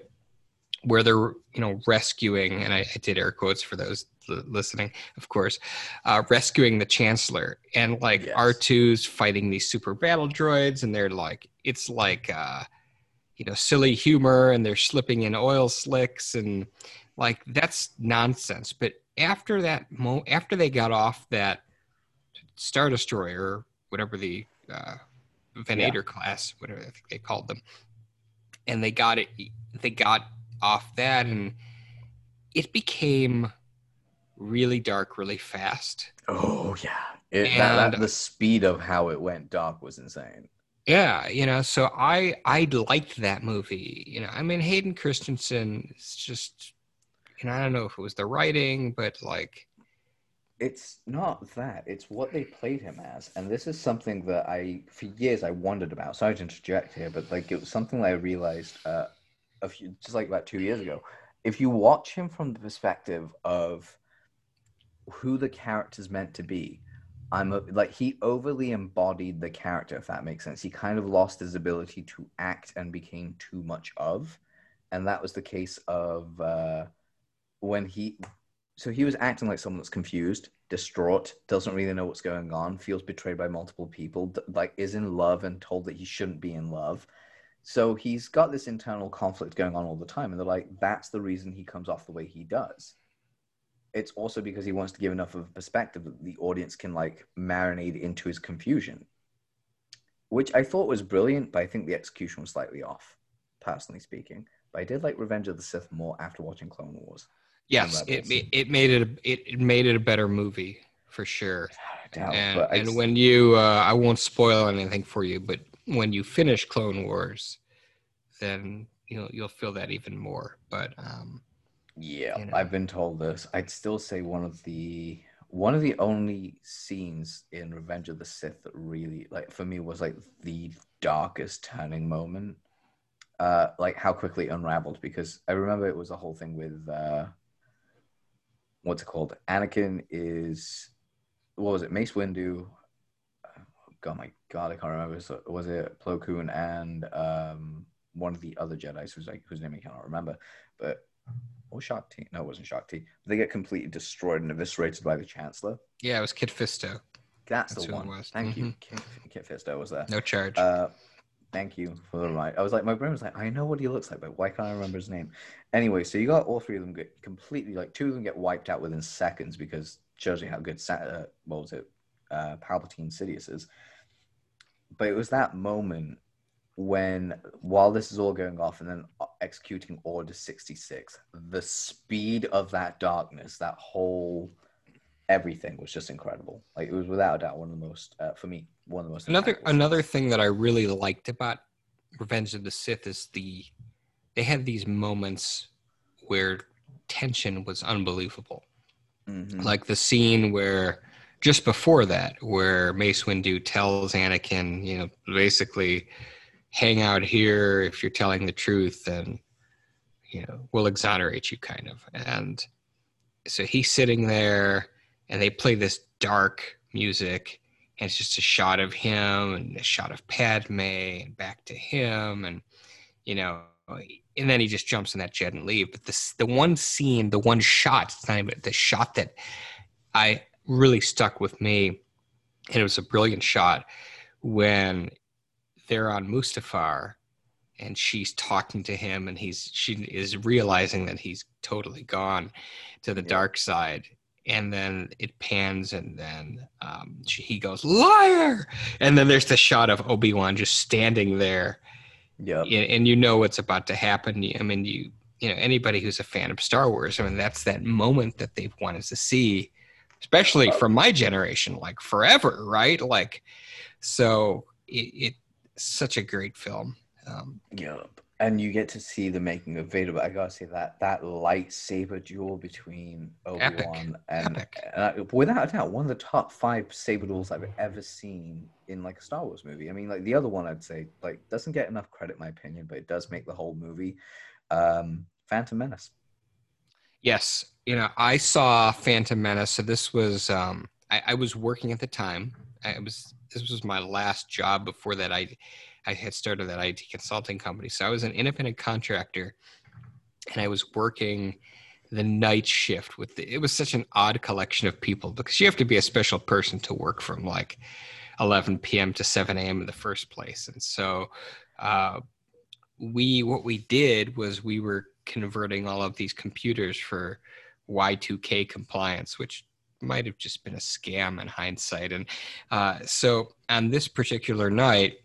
where they're you know rescuing, and I, I did air quotes for those listening, of course, uh, rescuing the Chancellor, and like yes. R2's fighting these super battle droids, and they're like, it's like, uh, you know, silly humor, and they're slipping in oil slicks, and like that's nonsense. But after that, mo- after they got off that Star Destroyer, whatever the uh, Venator yeah. class, whatever I think they called them, and they got it. They got off that, and it became really dark really fast. Oh yeah, it, and, that, that, the speed of how it went dark was insane. Yeah, you know, so I I liked that movie. You know, I mean Hayden Christensen is just, you know, I don't know if it was the writing, but like it's not that it's what they played him as and this is something that i for years i wondered about sorry to interject here but like it was something that i realized uh, a few just like about two years ago. If you watch him from the perspective of who the character's meant to be i'm a, like he overly embodied the character if that makes sense. He kind of lost his ability to act and became too much of and that was the case of uh, when he so he was acting like someone that's confused, distraught, doesn't really know what's going on, feels betrayed by multiple people, like is in love and told that he shouldn't be in love. So he's got this internal conflict going on all the time, and they're like, that's the reason he comes off the way he does. It's also because he wants to give enough of a perspective that the audience can like marinate into his confusion, which I thought was brilliant, but I think the execution was slightly off, personally speaking. But I did like Revenge of the Sith more after watching Clone Wars. Yes, it it made it a, it made it a better movie for sure. Doubt, and, and when you, uh, I won't spoil anything for you, but when you finish Clone Wars, then you'll you'll feel that even more. But um, yeah, you know. I've been told this. I'd still say one of the one of the only scenes in Revenge of the Sith that really like for me was like the darkest turning moment. Uh, like how quickly it unraveled because I remember it was a whole thing with uh, what's it called? Anakin is what was it? Mace Windu. God, my God, I can't remember. So, was it Plo Koon and um, one of the other Jedi's who's like whose name I cannot remember, but or Shaak Ti? No, it wasn't Shaak Ti. They get completely destroyed and eviscerated by the Chancellor. Yeah, it was Kit Fisto. That's, That's the one. Thank mm-hmm. you, Kit, Kit Fisto was there. No charge. Uh, Thank you for the reminder. I was like, my brain was like, I know what he looks like, but why can't I remember his name? Anyway, so you got all three of them get completely like two of them get wiped out within seconds because shows you how good uh, what was it, uh, Palpatine Sidious is. But it was that moment when while this is all going off and then executing Order 66, the speed of that darkness, that whole everything was just incredible. Like it was without a doubt one of the most uh, for me one of the most Another another scenes. thing that I really liked about Revenge of the Sith is the they had these moments where tension was unbelievable. Mhm. Like the scene where just before that, where Mace Windu tells Anakin, you know, basically hang out here if you're telling the truth and you know, we'll exonerate you kind of. And so he's sitting there and they play this dark music and it's just a shot of him and a shot of Padme and back to him and you know and then he just jumps in that jet and leave but this the one scene the one shot it's not even the shot that I really stuck with me and it was a brilliant shot when they're on Mustafar and she's talking to him and he's she is realizing that he's totally gone to the Yeah. dark side and then it pans and then um, she, he goes liar! And then there's the shot of obi-wan just standing there. Yep. and, and you know what's about to happen. I mean you you know anybody who's a fan of star wars i mean that's that moment that they've wanted to see especially from my generation like forever right? Like so it, it such a great film. Um, Yep. And you get to see the making of Vader, but I gotta say that that lightsaber duel between Obi Wan and, Epic. and I- without a doubt, one of the top five saber duels I've ever seen in like a Star Wars movie. I mean, like the other one, I'd say like doesn't get enough credit, in my opinion, but it does make the whole movie. Um, Phantom Menace. Yes, you know, I saw Phantom Menace. So this was um, I, I was working at the time. I was this was my last job before that. I I had started that IT consulting company, so I was an independent contractor, and I was working the night shift with the, it was such an odd collection of people because you have to be a special person to work from like 11 p.m. to 7 a.m. in the first place, and so uh, we what we did was we were converting all of these computers for Y2K compliance, which might have just been a scam in hindsight. And uh, so on this particular night,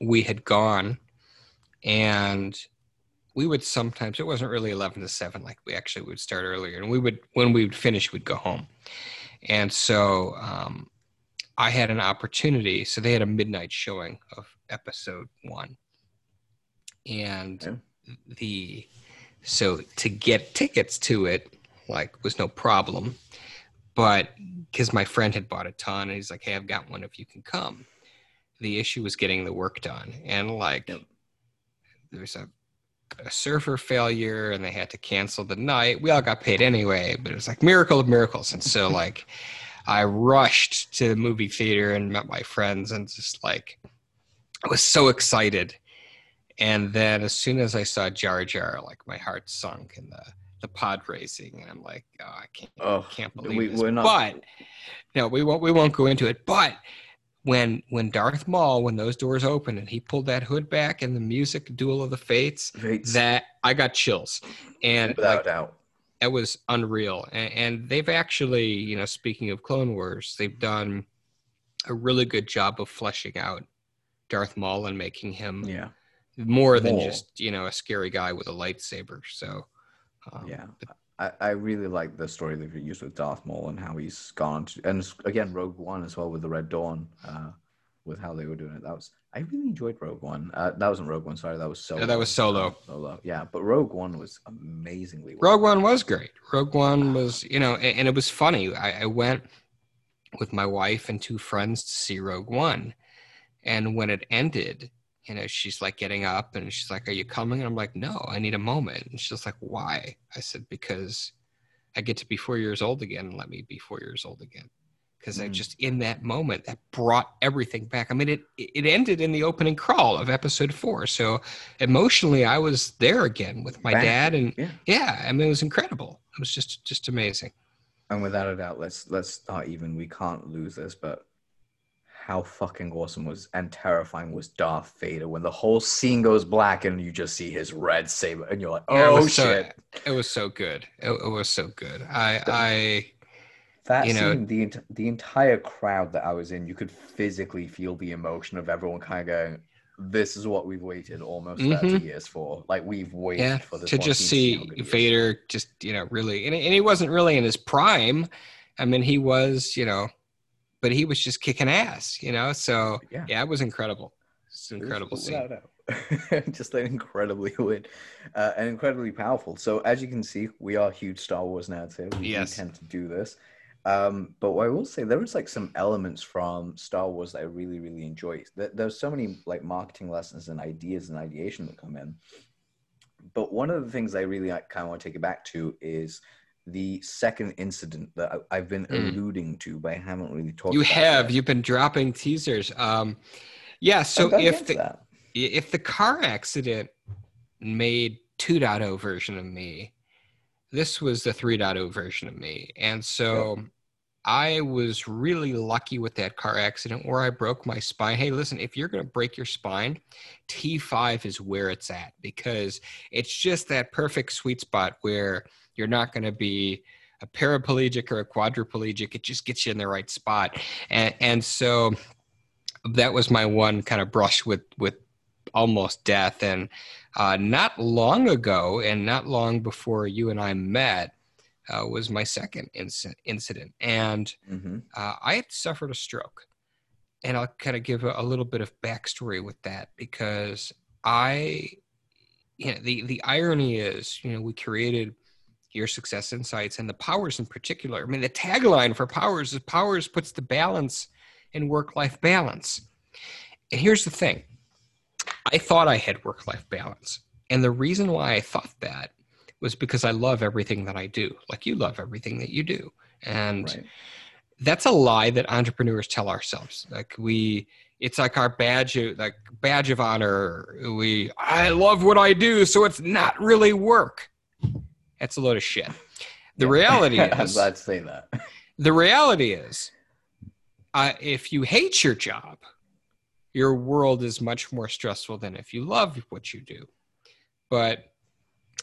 we had gone and we would sometimes it wasn't really 11 to 7 like we actually would start earlier and we would when we would finish we'd go home. And so um, i had an opportunity so they had a midnight showing of episode one. And Yeah. the so to get tickets to it like was no problem but because my friend had bought a ton and he's like hey i've got one if you can come the issue was getting the work done and like Yep. there's a, a server failure and they had to cancel the night we all got paid anyway but it was like miracle of miracles and so like i rushed to the movie theater and met my friends and just like i was so excited and then as soon as i saw jar jar like my heart sunk in the the pod racing and i'm like oh i can't Oh, can't believe we, this. we're not. But no, we won't. We won't go into it. But when when Darth Maul, when those doors opened and he pulled that hood back and the music, Duel of the Fates, Fates, that I got chills, and without like doubt. that was unreal. And, and they've actually, you know, speaking of Clone Wars, they've done a really good job of fleshing out Darth Maul and making him Yeah. more than More. just you know a scary guy with a lightsaber. So. Um, Yeah, I, I really like the story they've used with Darth Maul and how he's gone to, and again Rogue One as well with the Red Dawn, uh, with how they were doing it. That was I really enjoyed Rogue One. Uh, that wasn't Rogue One, sorry, that was Solo. Yeah, that was Solo. Solo, yeah, but Rogue One was amazingly. well Rogue One was great. Rogue One was, you know, and, and it was funny. I, I went with my wife and two friends to see Rogue One, and when it ended, you know, she's like getting up and she's like, "Are you coming?" And I'm like, "No, I need a moment." And she's like, "Why?" I said, "Because I get to be four years old again, and let me be four years old again." Because I Mm. just in that moment that brought everything back. I mean, it it ended in the opening crawl of episode four, so emotionally I was there again with my Back. dad and Yeah. yeah i mean it was incredible it was just just amazing And without a doubt, let's let's start even. We can't lose this, but how fucking awesome was and terrifying was Darth Vader when the whole scene goes black and you just see his red saber and you're like, Yeah, it oh so- shit. it was so good it, it was so good i i That you know- scene, the the entire crowd that I was in, you could physically feel the emotion of everyone kind of going, this is what we've waited almost Mhm. 30 years for. Like we've waited Yeah, for this to just see how good he is. Vader just you know really and, and he wasn't really in his prime. I mean he was you know, but he was just kicking ass you know. So Yeah. yeah, it was incredible. It's It incredible scene. without doubt. just an incredibly weird uh, and incredibly powerful. So as you can see, we are huge Star Wars nerds here. We Yes. tend to do this. Um, but what I will say, there was like some elements from Star Wars that I really, really enjoy. There, there's so many like marketing lessons and ideas and ideation that come in. But one of the things I really like, kind of want to take it back to is the second incident that I, I've been Mm. alluding to, but I haven't really talked. You have you've been dropping teasers. Um, yeah. So if the that. if the car accident made 2.0 version of me, this was the 3.0 version of me. And so I was really lucky with that car accident where I broke my spine. Hey, listen, if you're going to break your spine, T5 is where it's at because it's just that perfect sweet spot where you're not going to be a paraplegic or a quadriplegic. It just gets you in the right spot. And, and so that was my one kind of brush with, with almost death. And uh, not long ago, and not long before you and I met, uh, was my second inc- incident. And Mhm. uh, I had suffered a stroke. And I'll kind of give a, a little bit of backstory with that because I, you know, the, the irony is, you know, we created your success insights and the powers in particular. I mean, the tagline for powers is powers puts the balance in work life balance. And here's the thing I thought I had work life balance. And the reason why I thought that was because I love everything that I do, like you love everything that you do. And Right. that's a lie that entrepreneurs tell ourselves. Like we, it's like our badge, of, like badge of honor. We, I love what I do, so it's not really work. That's a load of shit. The Yeah. reality is, I'm glad to say that. the reality is, uh, if you hate your job, your world is much more stressful than if you love what you do. But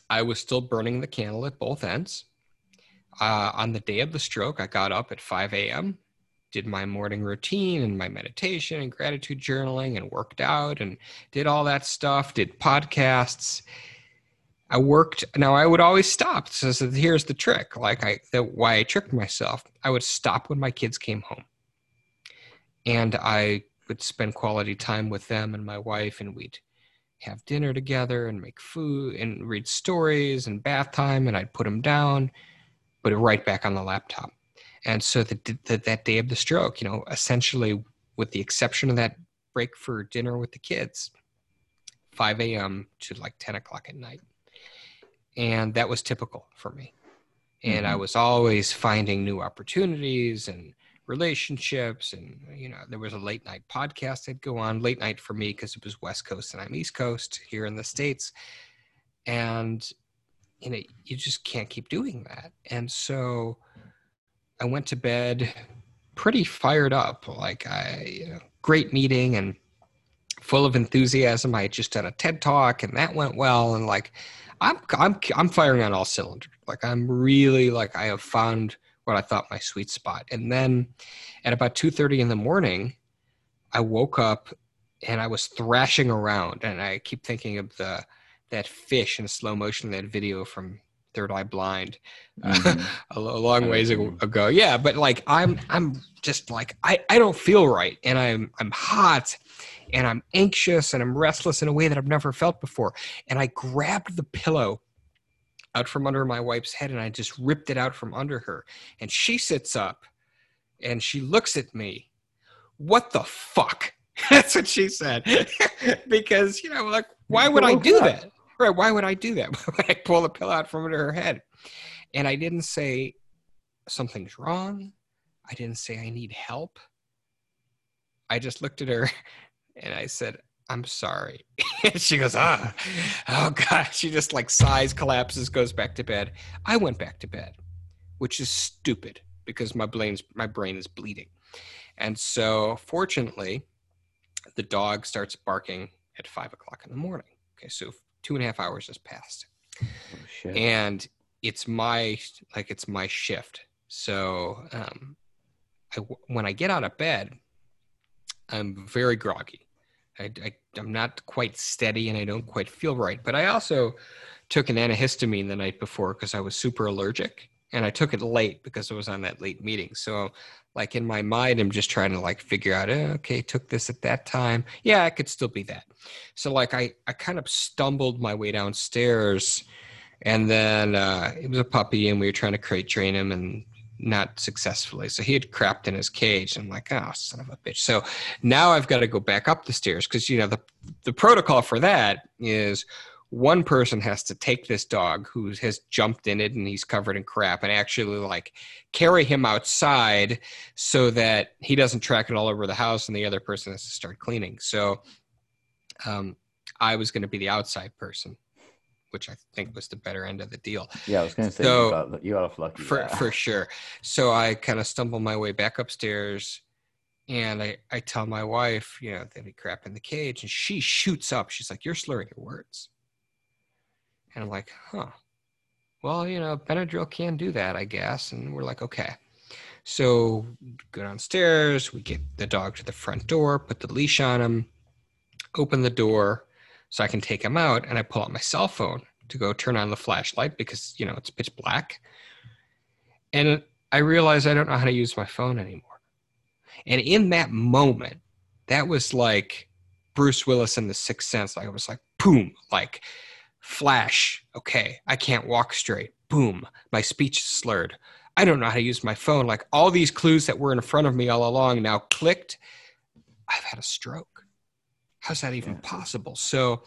I was still burning the candle at both ends. Uh, on the day of the stroke, I got up at 5 a.m., did my morning routine and my meditation and gratitude journaling and worked out and did all that stuff, did podcasts. I worked. Now I would always stop. So, here's the trick. Like I, the, why I tricked myself. I would stop when my kids came home, and I would spend quality time with them and my wife, and we'd have dinner together and make food and read stories and bath time, and I'd put them down, put it right back on the laptop. And so the, the, that day of the stroke, you know, essentially, with the exception of that break for dinner with the kids, 5 a.m. to like 10 o'clock at night and that was typical for me. And i Mhm. was always finding new opportunities and relationships and you know there was a late night podcast that'd go on late night for me because it was west coast and i'm east coast here in the states. And you know you just can't keep doing that. And so i went to bed pretty fired up. Like i you know great meeting and full of enthusiasm i had just done a ted talk and that went well and like I'm I'm I'm firing on all cylinders. Like I'm really like I have found what I thought my sweet spot. And then at about 2:30 in the morning, I woke up and I was thrashing around and I keep thinking of the that fish in slow motion that video from Third Eye Blind Mhm. a, a long ways ago, ago. Yeah, but like I'm I'm just like I I don't feel right and I'm I'm hot and I'm anxious and I'm restless in a way that I've never felt before. And I grabbed the pillow out from under my wife's head and I just ripped it out from under her. And she sits up and she looks at me. What the fuck? That's what she said. because, you know, like, why would I do that? Right. Why would I do that? I pull the pillow out from under her head. And I didn't say something's wrong. I didn't say I need help. I just looked at her and I said, I'm sorry. she goes, ah, oh God. She just like sighs, collapses, goes back to bed. I went back to bed, which is stupid because my brain's my brain is bleeding. And so fortunately, the dog starts barking at five o'clock in the morning. Okay, so two and a half hours has passed. Oh, and it's my like it's my shift. So um I, when i get out of bed i'm very groggy. I, I, I'm not quite steady and I don't quite feel right. But I also took an antihistamine the night before because I was super allergic and I took it late because I was on that late meeting. So like in my mind, I'm just trying to like figure out, eh, okay, took this at that time. Yeah, it could still be that. So like I, I kind of stumbled my way downstairs and then uh, it was a puppy and we were trying to crate train him and not successfully. So he had crapped in his cage. I'm like, oh, son of a bitch. So now I've got to go back up the stairs because, you know, the, the protocol for that is one person has to take this dog who has jumped in it and he's covered in crap and actually like carry him outside so that he doesn't track it all over the house and the other person has to start cleaning. So um, I was going to be the outside person which I think was the better end of the deal. Yeah, I was going to say so, you, got, you got off lucky. For, yeah. for sure. So I kind of stumble my way back upstairs and I, I tell my wife, you know, that be crap in the cage and she shoots up. She's like, you're slurring your words. And I'm like, huh. Well, you know, Benadryl can do that, I guess. And we're like, okay. So go downstairs, we get the dog to the front door, put the leash on him, open the door, so I can take him out and I pull out my cell phone to go turn on the flashlight because, you know, it's pitch black. And I realize I don't know how to use my phone anymore. And in that moment, that was like Bruce Willis in The Sixth Sense. Like it was like, boom, like flash. Okay, I can't walk straight. Boom, my speech is slurred. I don't know how to use my phone. Like all these clues that were in front of me all along now clicked. I've had a stroke how's that even possible? So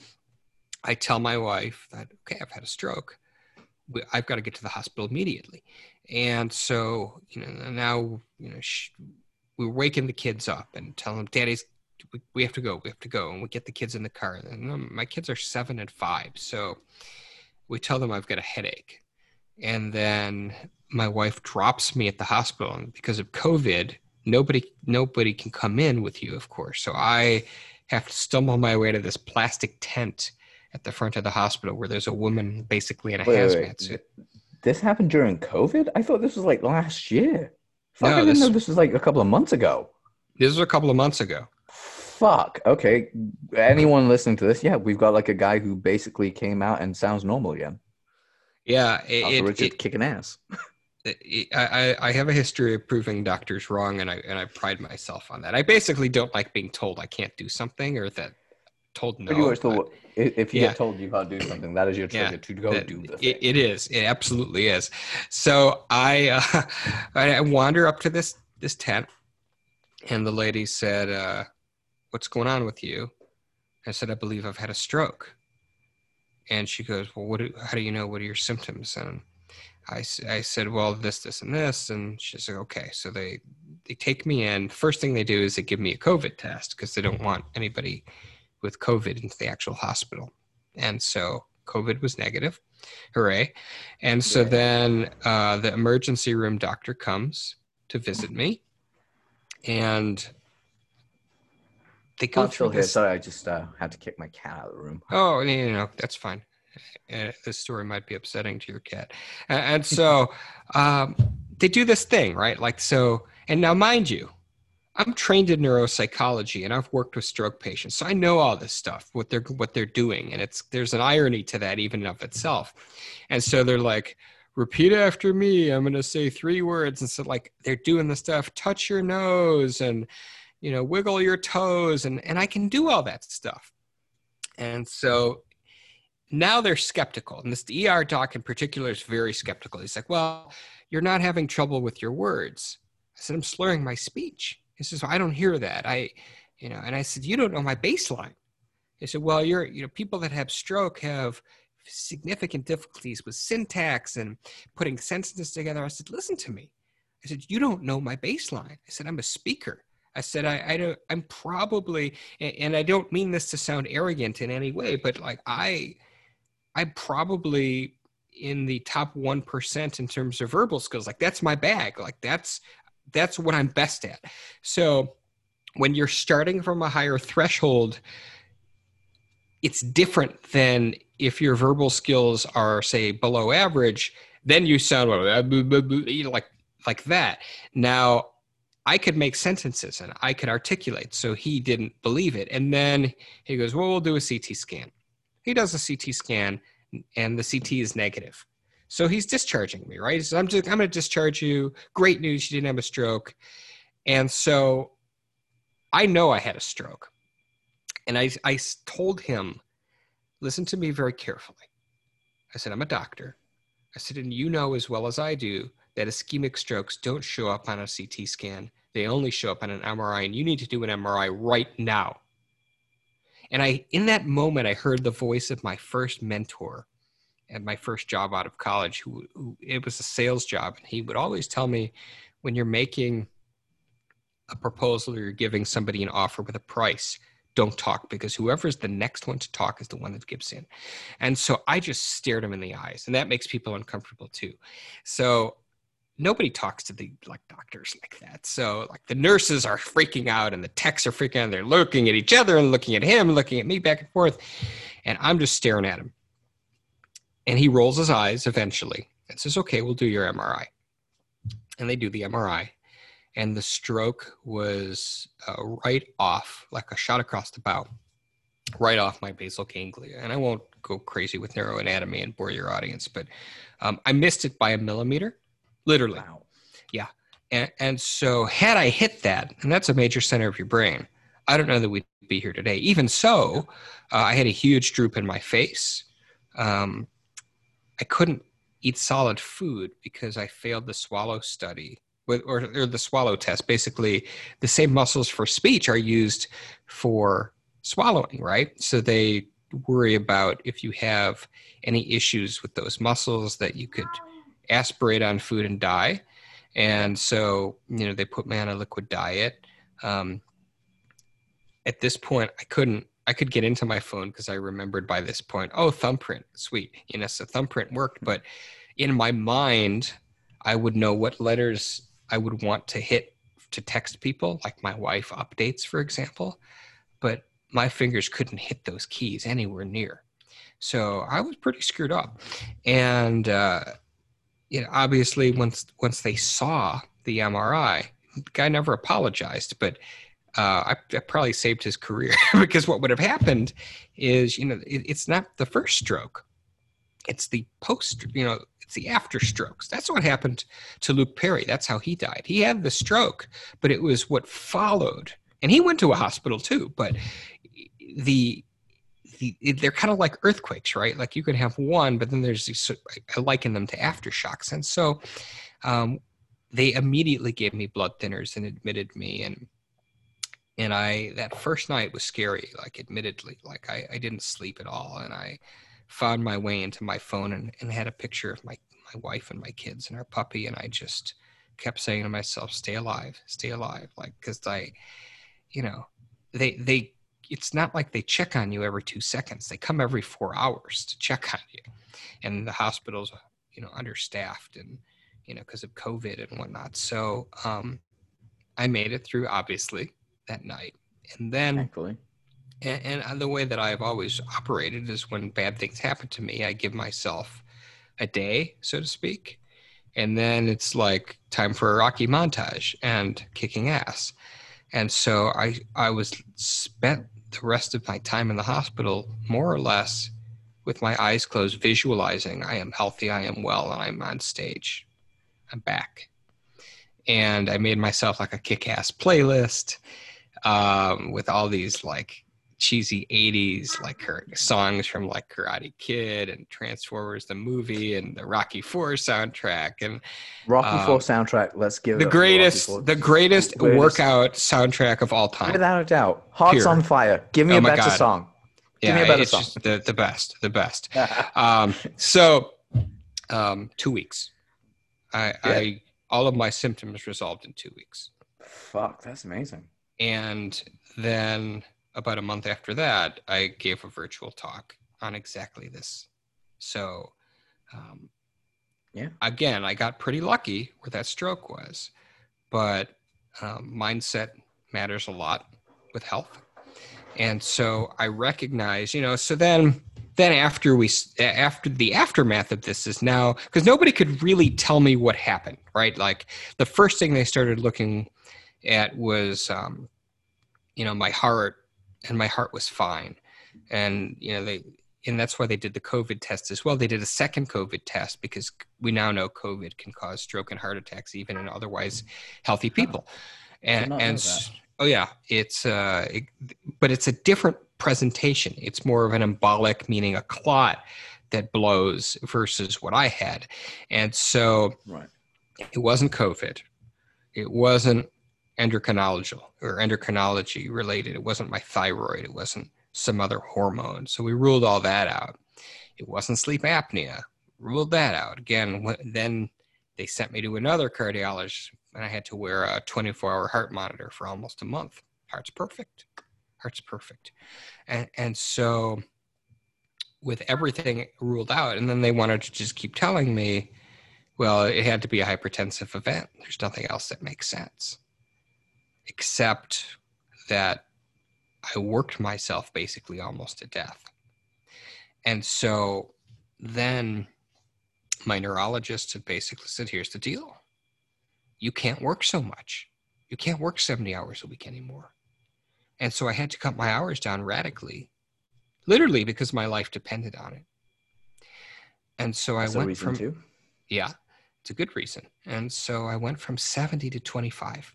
I tell my wife that, okay, I've had a stroke. I've got to get to the hospital immediately. And so, you know, now, you know, she, we're waking the kids up and telling them, Daddy's, we have to go, we have to go. And we get the kids in the car. And um, my kids are seven and five. So we tell them I've got a headache. And then my wife drops me at the hospital. And because of COVID, nobody, nobody can come in with you, of course. So I have to stumble my way to this plastic tent at the front of the hospital where there's a woman basically in a wait, hazmat wait, suit. This happened during COVID? I thought this was like last year. Fuck, no, I didn't this, know this was like a couple of months ago. This was a couple of months ago. Fuck. Okay. Anyone listening to this? Yeah, we've got like a guy who basically came out and sounds normal again. Yeah, it, it, it kicking ass. I, I have a history of proving doctors wrong, and I and I pride myself on that. I basically don't like being told I can't do something or that told no. You still, if you yeah. get told you can't do something, that is your trigger yeah, to go that, do the thing. It, it is. It absolutely is. So I uh, I wander up to this this tent, and the lady said, uh, "What's going on with you?" I said, "I believe I've had a stroke." And she goes, "Well, what? Do, how do you know? What are your symptoms?" And I, I said, well, this, this, and this. And she's like, okay. So they, they take me in. First thing they do is they give me a COVID test because they don't want anybody with COVID into the actual hospital. And so COVID was negative. Hooray. And so then uh, the emergency room doctor comes to visit me. And they go I'm still here. Sorry, I just uh, had to kick my cat out of the room. Oh, no, no, that's fine uh, this story might be upsetting to your cat. And, and so um, they do this thing, right? Like, so, and now mind you, I'm trained in neuropsychology and I've worked with stroke patients. So I know all this stuff, what they're, what they're doing. And it's, there's an irony to that even of itself. And so they're like, repeat after me. I'm going to say three words. And so like they're doing the stuff, touch your nose and, you know, wiggle your toes. And, and I can do all that stuff. And so now they're skeptical. And this ER doc in particular is very skeptical. He's like, well, you're not having trouble with your words. I said, I'm slurring my speech. He says, well, I don't hear that. I, you know, and I said, you don't know my baseline. He said, well, you're, you know, people that have stroke have significant difficulties with syntax and putting sentences together. I said, listen to me. I said, you don't know my baseline. I said, I'm a speaker. I said, I, I don't, I'm probably, and I don't mean this to sound arrogant in any way, but like I, I'm probably in the top 1% in terms of verbal skills. Like that's my bag. Like that's that's what I'm best at. So when you're starting from a higher threshold, it's different than if your verbal skills are say below average, then you sound like like like that. Now I could make sentences and I could articulate. So he didn't believe it. And then he goes, Well, we'll do a CT scan. He does a CT scan and the CT is negative. So he's discharging me, right? So I'm just I'm gonna discharge you. Great news, you didn't have a stroke. And so I know I had a stroke. And I, I told him, listen to me very carefully. I said, I'm a doctor. I said, and you know as well as I do that ischemic strokes don't show up on a CT scan. They only show up on an MRI, and you need to do an MRI right now. And I, in that moment, I heard the voice of my first mentor at my first job out of college, who, who it was a sales job, and he would always tell me, when you're making a proposal or you're giving somebody an offer with a price, don't talk because whoever's the next one to talk is the one that gives in. And so I just stared him in the eyes, and that makes people uncomfortable too. So nobody talks to the like doctors like that. So like the nurses are freaking out and the techs are freaking out. They're looking at each other and looking at him, looking at me back and forth. And I'm just staring at him. And he rolls his eyes eventually and says, okay, we'll do your MRI. And they do the MRI and the stroke was uh, right off, like a shot across the bow, right off my basal ganglia. And I won't go crazy with neuroanatomy and bore your audience, but um, I missed it by a millimeter, literally. Wow. Yeah. And, and so, had I hit that, and that's a major center of your brain, I don't know that we'd be here today. Even so, uh, I had a huge droop in my face. Um, I couldn't eat solid food because I failed the swallow study with or, or the swallow test basically the same muscles for speech are used for swallowing right so they worry about if you have any issues with those muscles that you could aspirate on food and die and so you know they put me on a liquid diet um, at this point i couldn't i could get into my phone because i remembered by this point oh thumbprint sweet you know so thumbprint worked but in my mind i would know what letters I would want to hit to text people, like my wife updates, for example, but my fingers couldn't hit those keys anywhere near. So I was pretty screwed up. And, uh, you know, obviously once, once they saw the MRI, the guy never apologized, but uh, I, I, probably saved his career because what would have happened is, you know, it, it's not the first stroke, it's the post, you know, it's the after strokes. That's what happened to Luke Perry. That's how he died. He had the stroke, but it was what followed. And he went to a hospital too, but the they're kind of like earthquakes, right? Like you could have one, but then there's these, I liken them to aftershocks. And so um, they immediately gave me blood thinners and admitted me. And, and I, that first night was scary, like admittedly, like I, I didn't sleep at all. And I, found my way into my phone and, and had a picture of my, my wife and my kids and our puppy. And I just kept saying to myself, stay alive, stay alive. Like, cause I, you know, they, they, it's not like they check on you every two seconds. They come every four hours to check on you. And the hospital's, you know, understaffed and, you know, because of COVID and whatnot. So um, I made it through, obviously, that night. And then Thankfully. And, and the way that I've always operated is when bad things happen to me, I give myself a day, so to speak. And then it's like time for a Rocky montage and kicking ass. And so I, I was spent the rest of my time in the hospital more or less with my eyes closed, visualizing I am healthy, I am well, and I'm on stage. I'm back. And I made myself like a kick ass playlist um, with all these like cheesy 80s like her songs from like karate kid and transformers the movie and the rocky 4 soundtrack and rocky um, 4 soundtrack let's give the greatest the greatest, greatest, workout soundtrack of all time. Without a doubt. Hearts Pure. on fire. Give me oh a better God. song. Give yeah, me a better song. the, the best the best. Um, so um, two weeks. I, yeah. I all of my symptoms resolved in two weeks. Fuck that's amazing. And then about a month after that, I gave a virtual talk on exactly this. So, um, yeah, again, I got pretty lucky where that stroke was, but um, mindset matters a lot with health. And so I recognize, you know, so then then after we after the aftermath of this is now because nobody could really tell me what happened right like the first thing they started looking at was um, you know my heart and my heart was fine. And you know they and that's why they did the covid test as well. They did a second covid test because we now know covid can cause stroke and heart attacks even in otherwise healthy people. And and oh yeah it's uh it, but it's a different presentation. It's more of an embolic meaning a clot that blows versus what i had. And so Right. it wasn't covid. It wasn't endocrinology or endocrinology related. It wasn't my thyroid. It wasn't some other hormone. So we ruled all that out. It wasn't sleep apnea. Ruled that out. Again, then they sent me to another cardiologist and I had to wear a 24 hour heart monitor for almost a month. Heart's perfect. Heart's perfect. And, and so with everything ruled out, and then they wanted to just keep telling me, well, it had to be a hypertensive event. There's nothing else that makes sense except that I worked myself basically almost to death. And so then my neurologist had basically said, here's the deal. You can't work so much. You can't work 70 hours a week anymore. And so I had to cut my hours down radically, literally because my life depended on it. And so I That's went from too. yeah, it's a good reason. And so I went from 70 to 25.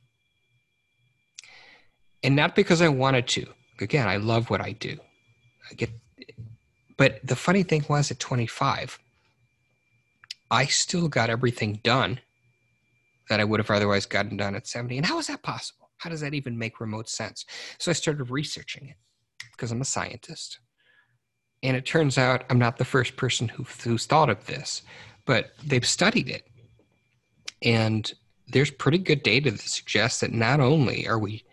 And not because I wanted to. Again, I love what I do. I get but the funny thing was at 25, I still got everything done that I would have otherwise gotten done at 70. And how is that possible? How does that even make remote sense? So I started researching it because I'm a scientist. And it turns out I'm not the first person who, who's thought of this, but they've studied it. And there's pretty good data that suggests that not only are we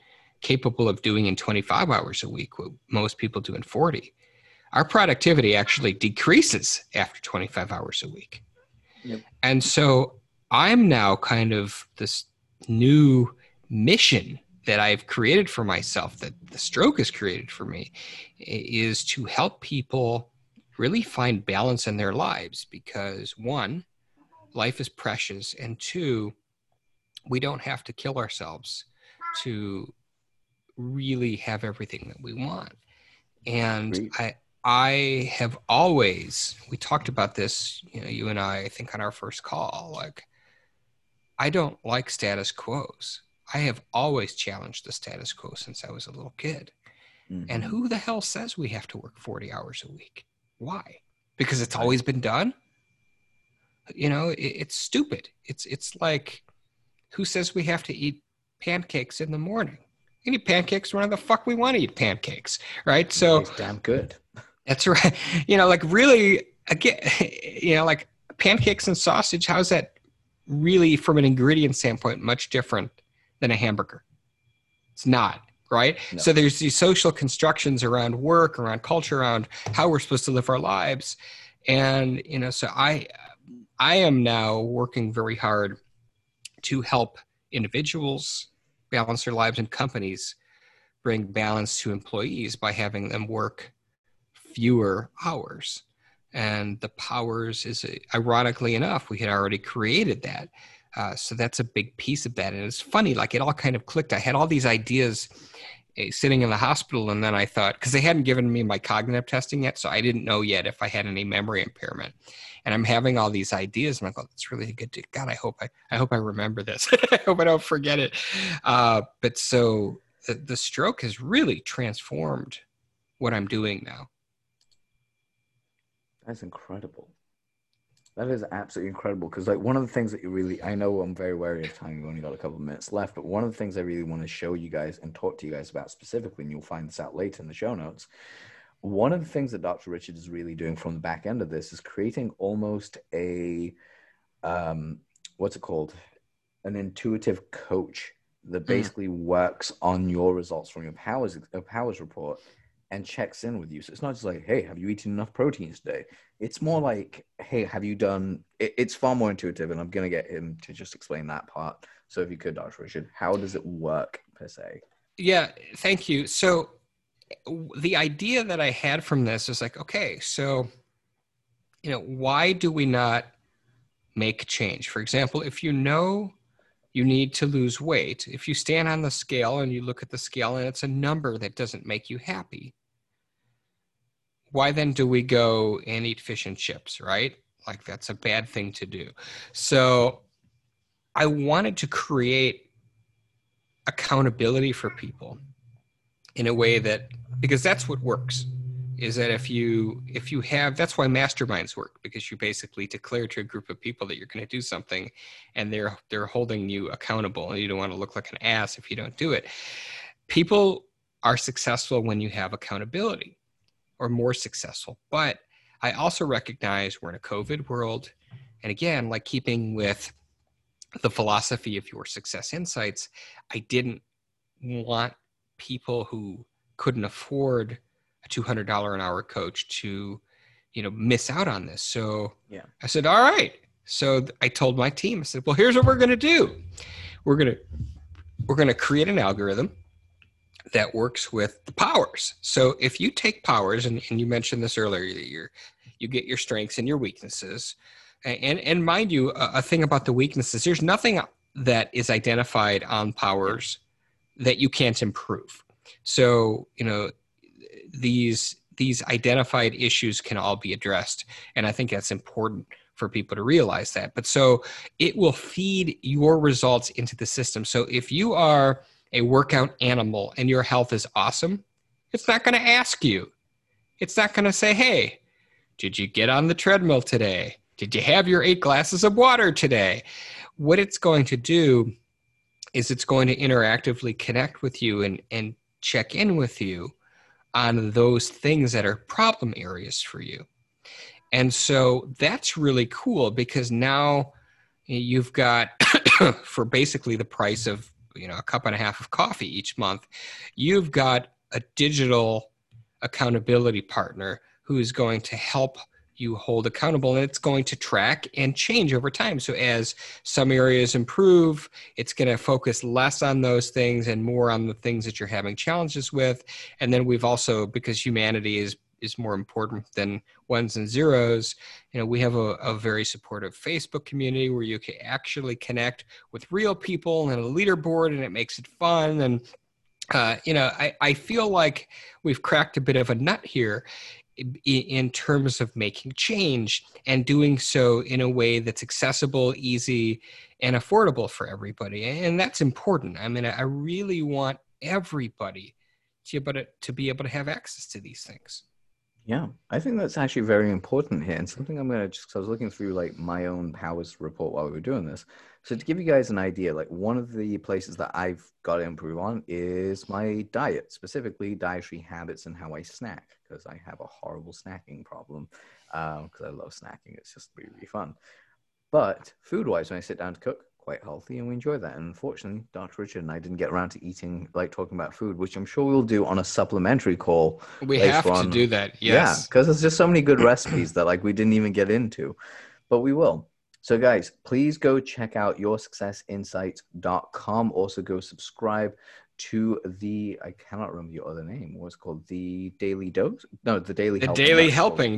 capable of doing in 25 hours a week what most people do in 40, our productivity actually decreases after 25 hours a week. Yep. And so I'm now kind of this new mission that I've created for myself, that the stroke has created for me, is to help people really find balance in their lives because one, life is precious, and two, we don't have to kill ourselves to really have everything that we want. And. I I have always we talked about this, you know, you and I, I think on our first call, like I don't like status quos. I have always challenged the status quo since I was a little kid. And Mhm. who the hell says we have to work 40 hours a week? Why? Because it's always been done? You know, it, it's stupid. It's it's like who says we have to eat pancakes in the morning? We eat pancakes whenever the fuck we want to eat pancakes, right? So damn good. that's right. You know, like really again, you know, like pancakes and sausage, how's that really from an ingredient standpoint much different than a hamburger? It's not, right? No. So there's these social constructions around work, around culture, around how we're supposed to live our lives. And, you know, so I I am now working very hard to help individuals balance their lives and companies bring balance to employees by having them work fewer hours. And the powers is ironically enough, we had already created that. Uh, so that's a big piece of that. And it's funny, like it all kind of clicked. I had all these ideas eh, sitting in the hospital, and then I thought, because they hadn't given me my cognitive testing yet, so I didn't know yet if I had any memory impairment. And I'm having all these ideas, and I thought, that's really good. To, God, I hope I, I hope I remember this. I hope I don't forget it. Uh, but so the, the stroke has really transformed what I'm doing now. That's incredible. That is absolutely incredible because, like, one of the things that you really, I know I'm very wary of time. We've only got a couple of minutes left, but one of the things I really want to show you guys and talk to you guys about specifically, and you'll find this out later in the show notes. One of the things that Dr. Richard is really doing from the back end of this is creating almost a, um, what's it called? An intuitive coach that Mm. basically works on your results from your powers, uh, powers report and checks in with you. So it's not just like, hey, have you eaten enough proteins today? It's more like, hey, have you done? It, it's far more intuitive, and I'm gonna get him to just explain that part. So if you could, Dr. Richard, how does it work per se? Yeah, thank you. So the idea that I had from this is like, okay, so you know, why do we not make change? For example, if you know you need to lose weight. If you stand on the scale and you look at the scale and it's a number that doesn't make you happy, why then do we go and eat fish and chips, right? Like that's a bad thing to do. So I wanted to create accountability for people in a way that because that's what works is that if you if you have that's why masterminds work because you basically declare to a group of people that you're going to do something and they're they're holding you accountable and you don't want to look like an ass if you don't do it. People are successful when you have accountability or more successful but i also recognize we're in a covid world and again like keeping with the philosophy of your success insights i didn't want people who couldn't afford a $200 an hour coach to you know miss out on this. So Yeah. i said all right. So i told my team i said well here's what we're going to do. We're going to we're going to create an algorithm that works with the powers. So if you take powers and, and you mentioned this earlier that you're you get your strengths and your weaknesses and and mind you a, a thing about the weaknesses there's nothing that is identified on powers that you can't improve so you know these these identified issues can all be addressed. And i think that's important for people to realize that. But so it will feed your results into the system. So if you are a workout animal and your health is awesome it's not going to ask you. It's not going to say hey did you get on the treadmill today? Did you have your eight glasses of water today? What it's going to do is it's going to interactively connect with you and and check in with you on those things that are problem areas for you. And so that's really cool because now you've got for basically the price of you know a cup and a half of coffee each month, you've got a digital accountability partner who is going to help you hold accountable and it's going to track and change over time. So as some areas improve, it's going to focus less on those things and more on the things that you're having challenges with. And then we've also because humanity is is more important than ones and zeros. You know, we have a, a very supportive Facebook community where you can actually connect with real people and a leaderboard, and it makes it fun. And uh, you know, I, I feel like we've cracked a bit of a nut here in, terms of making change and doing so in a way that's accessible, easy, and affordable for everybody. And that's important. I mean, I really want everybody to be able to, to be able to have access to these things. Yeah, I think that's actually very important here, and something I'm gonna just. Cause I was looking through like my own powers report while we were doing this. So to give you guys an idea, like one of the places that I've got to improve on is my diet, specifically dietary habits and how I snack, because I have a horrible snacking problem. Uh, because I love snacking, it's just really, really fun. But food-wise, when I sit down to cook, quite healthy, and we enjoy that. And unfortunately, Dr. Richard and I didn't get around to eating, like talking about food, which I'm sure we'll do on a supplementary call We have to on. do that. yeah, because there's just so many good recipes that like we didn't even get into, but we will. So guys, please go check out yoursuccessinsights.com. Also go subscribe to the I cannot remember your other name. What's called the Daily Dose? No, the Daily The Helping.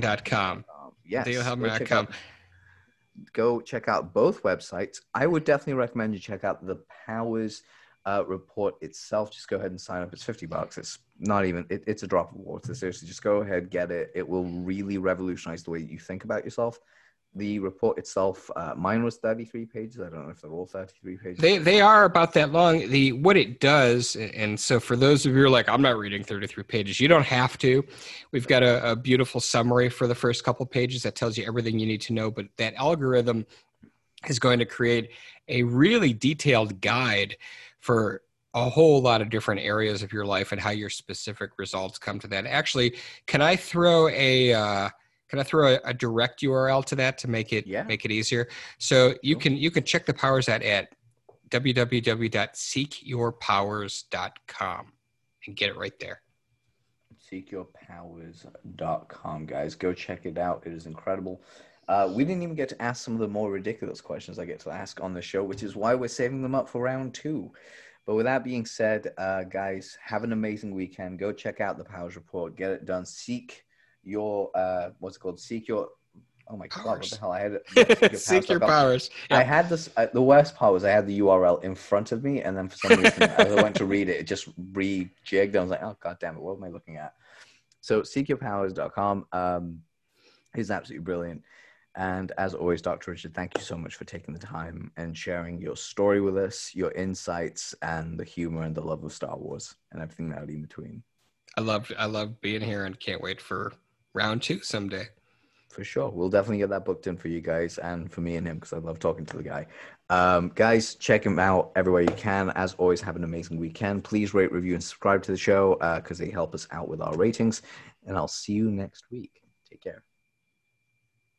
dailyhelping.com. Um, yes. Dailyhelping.com. Go check, out, both websites. I would definitely recommend you check out the Powers uh, report itself. Just go ahead and sign up. It's 50 bucks. It's not even, it, it's a drop of water. Seriously, just go ahead, get it. It will really revolutionize the way you think about yourself. The report itself, uh, mine was 33 pages. I don't know if they're all 33 pages. They they are about that long. The what it does, and so for those of you who are like, I'm not reading 33 pages. You don't have to. We've got a, a beautiful summary for the first couple pages that tells you everything you need to know. But that algorithm is going to create a really detailed guide for a whole lot of different areas of your life and how your specific results come to that. Actually, can I throw a uh, can I throw a, a direct URL to that to make it Yeah. make it easier? So you Sure. can you can check the powers at at www.seekyourpowers.com and get it right there. seekyourpowers.com guys go check it out it is incredible uh, we didn't even get to ask some of the more ridiculous questions i get to ask on the show which is why we're saving them up for round two but with that being said uh, guys have an amazing weekend go check out the powers report get it done seek your uh, what's it called seek your Oh my god! What the hell? I had it. Seek your powers. I had this. Uh, the worst part was I had the URL in front of me, and then for some reason, as I went to read it, it just rejigged. I was like, "Oh god damn it! What am I looking at?" So, seekyourpowers.com um, is absolutely brilliant. And as always, Dr. Richard, thank you so much for taking the time and sharing your story with us, your insights, and the humor and the love of Star Wars and everything that in between. I love I love being here and can't wait for round two someday. For sure. We'll definitely get that booked in for you guys and for me and him because I love talking to the guy. Um, guys, check him out everywhere you can. As always, have an amazing weekend. Please rate, review, and subscribe to the show because they help us out with our ratings. And I'll see you next week. Take care.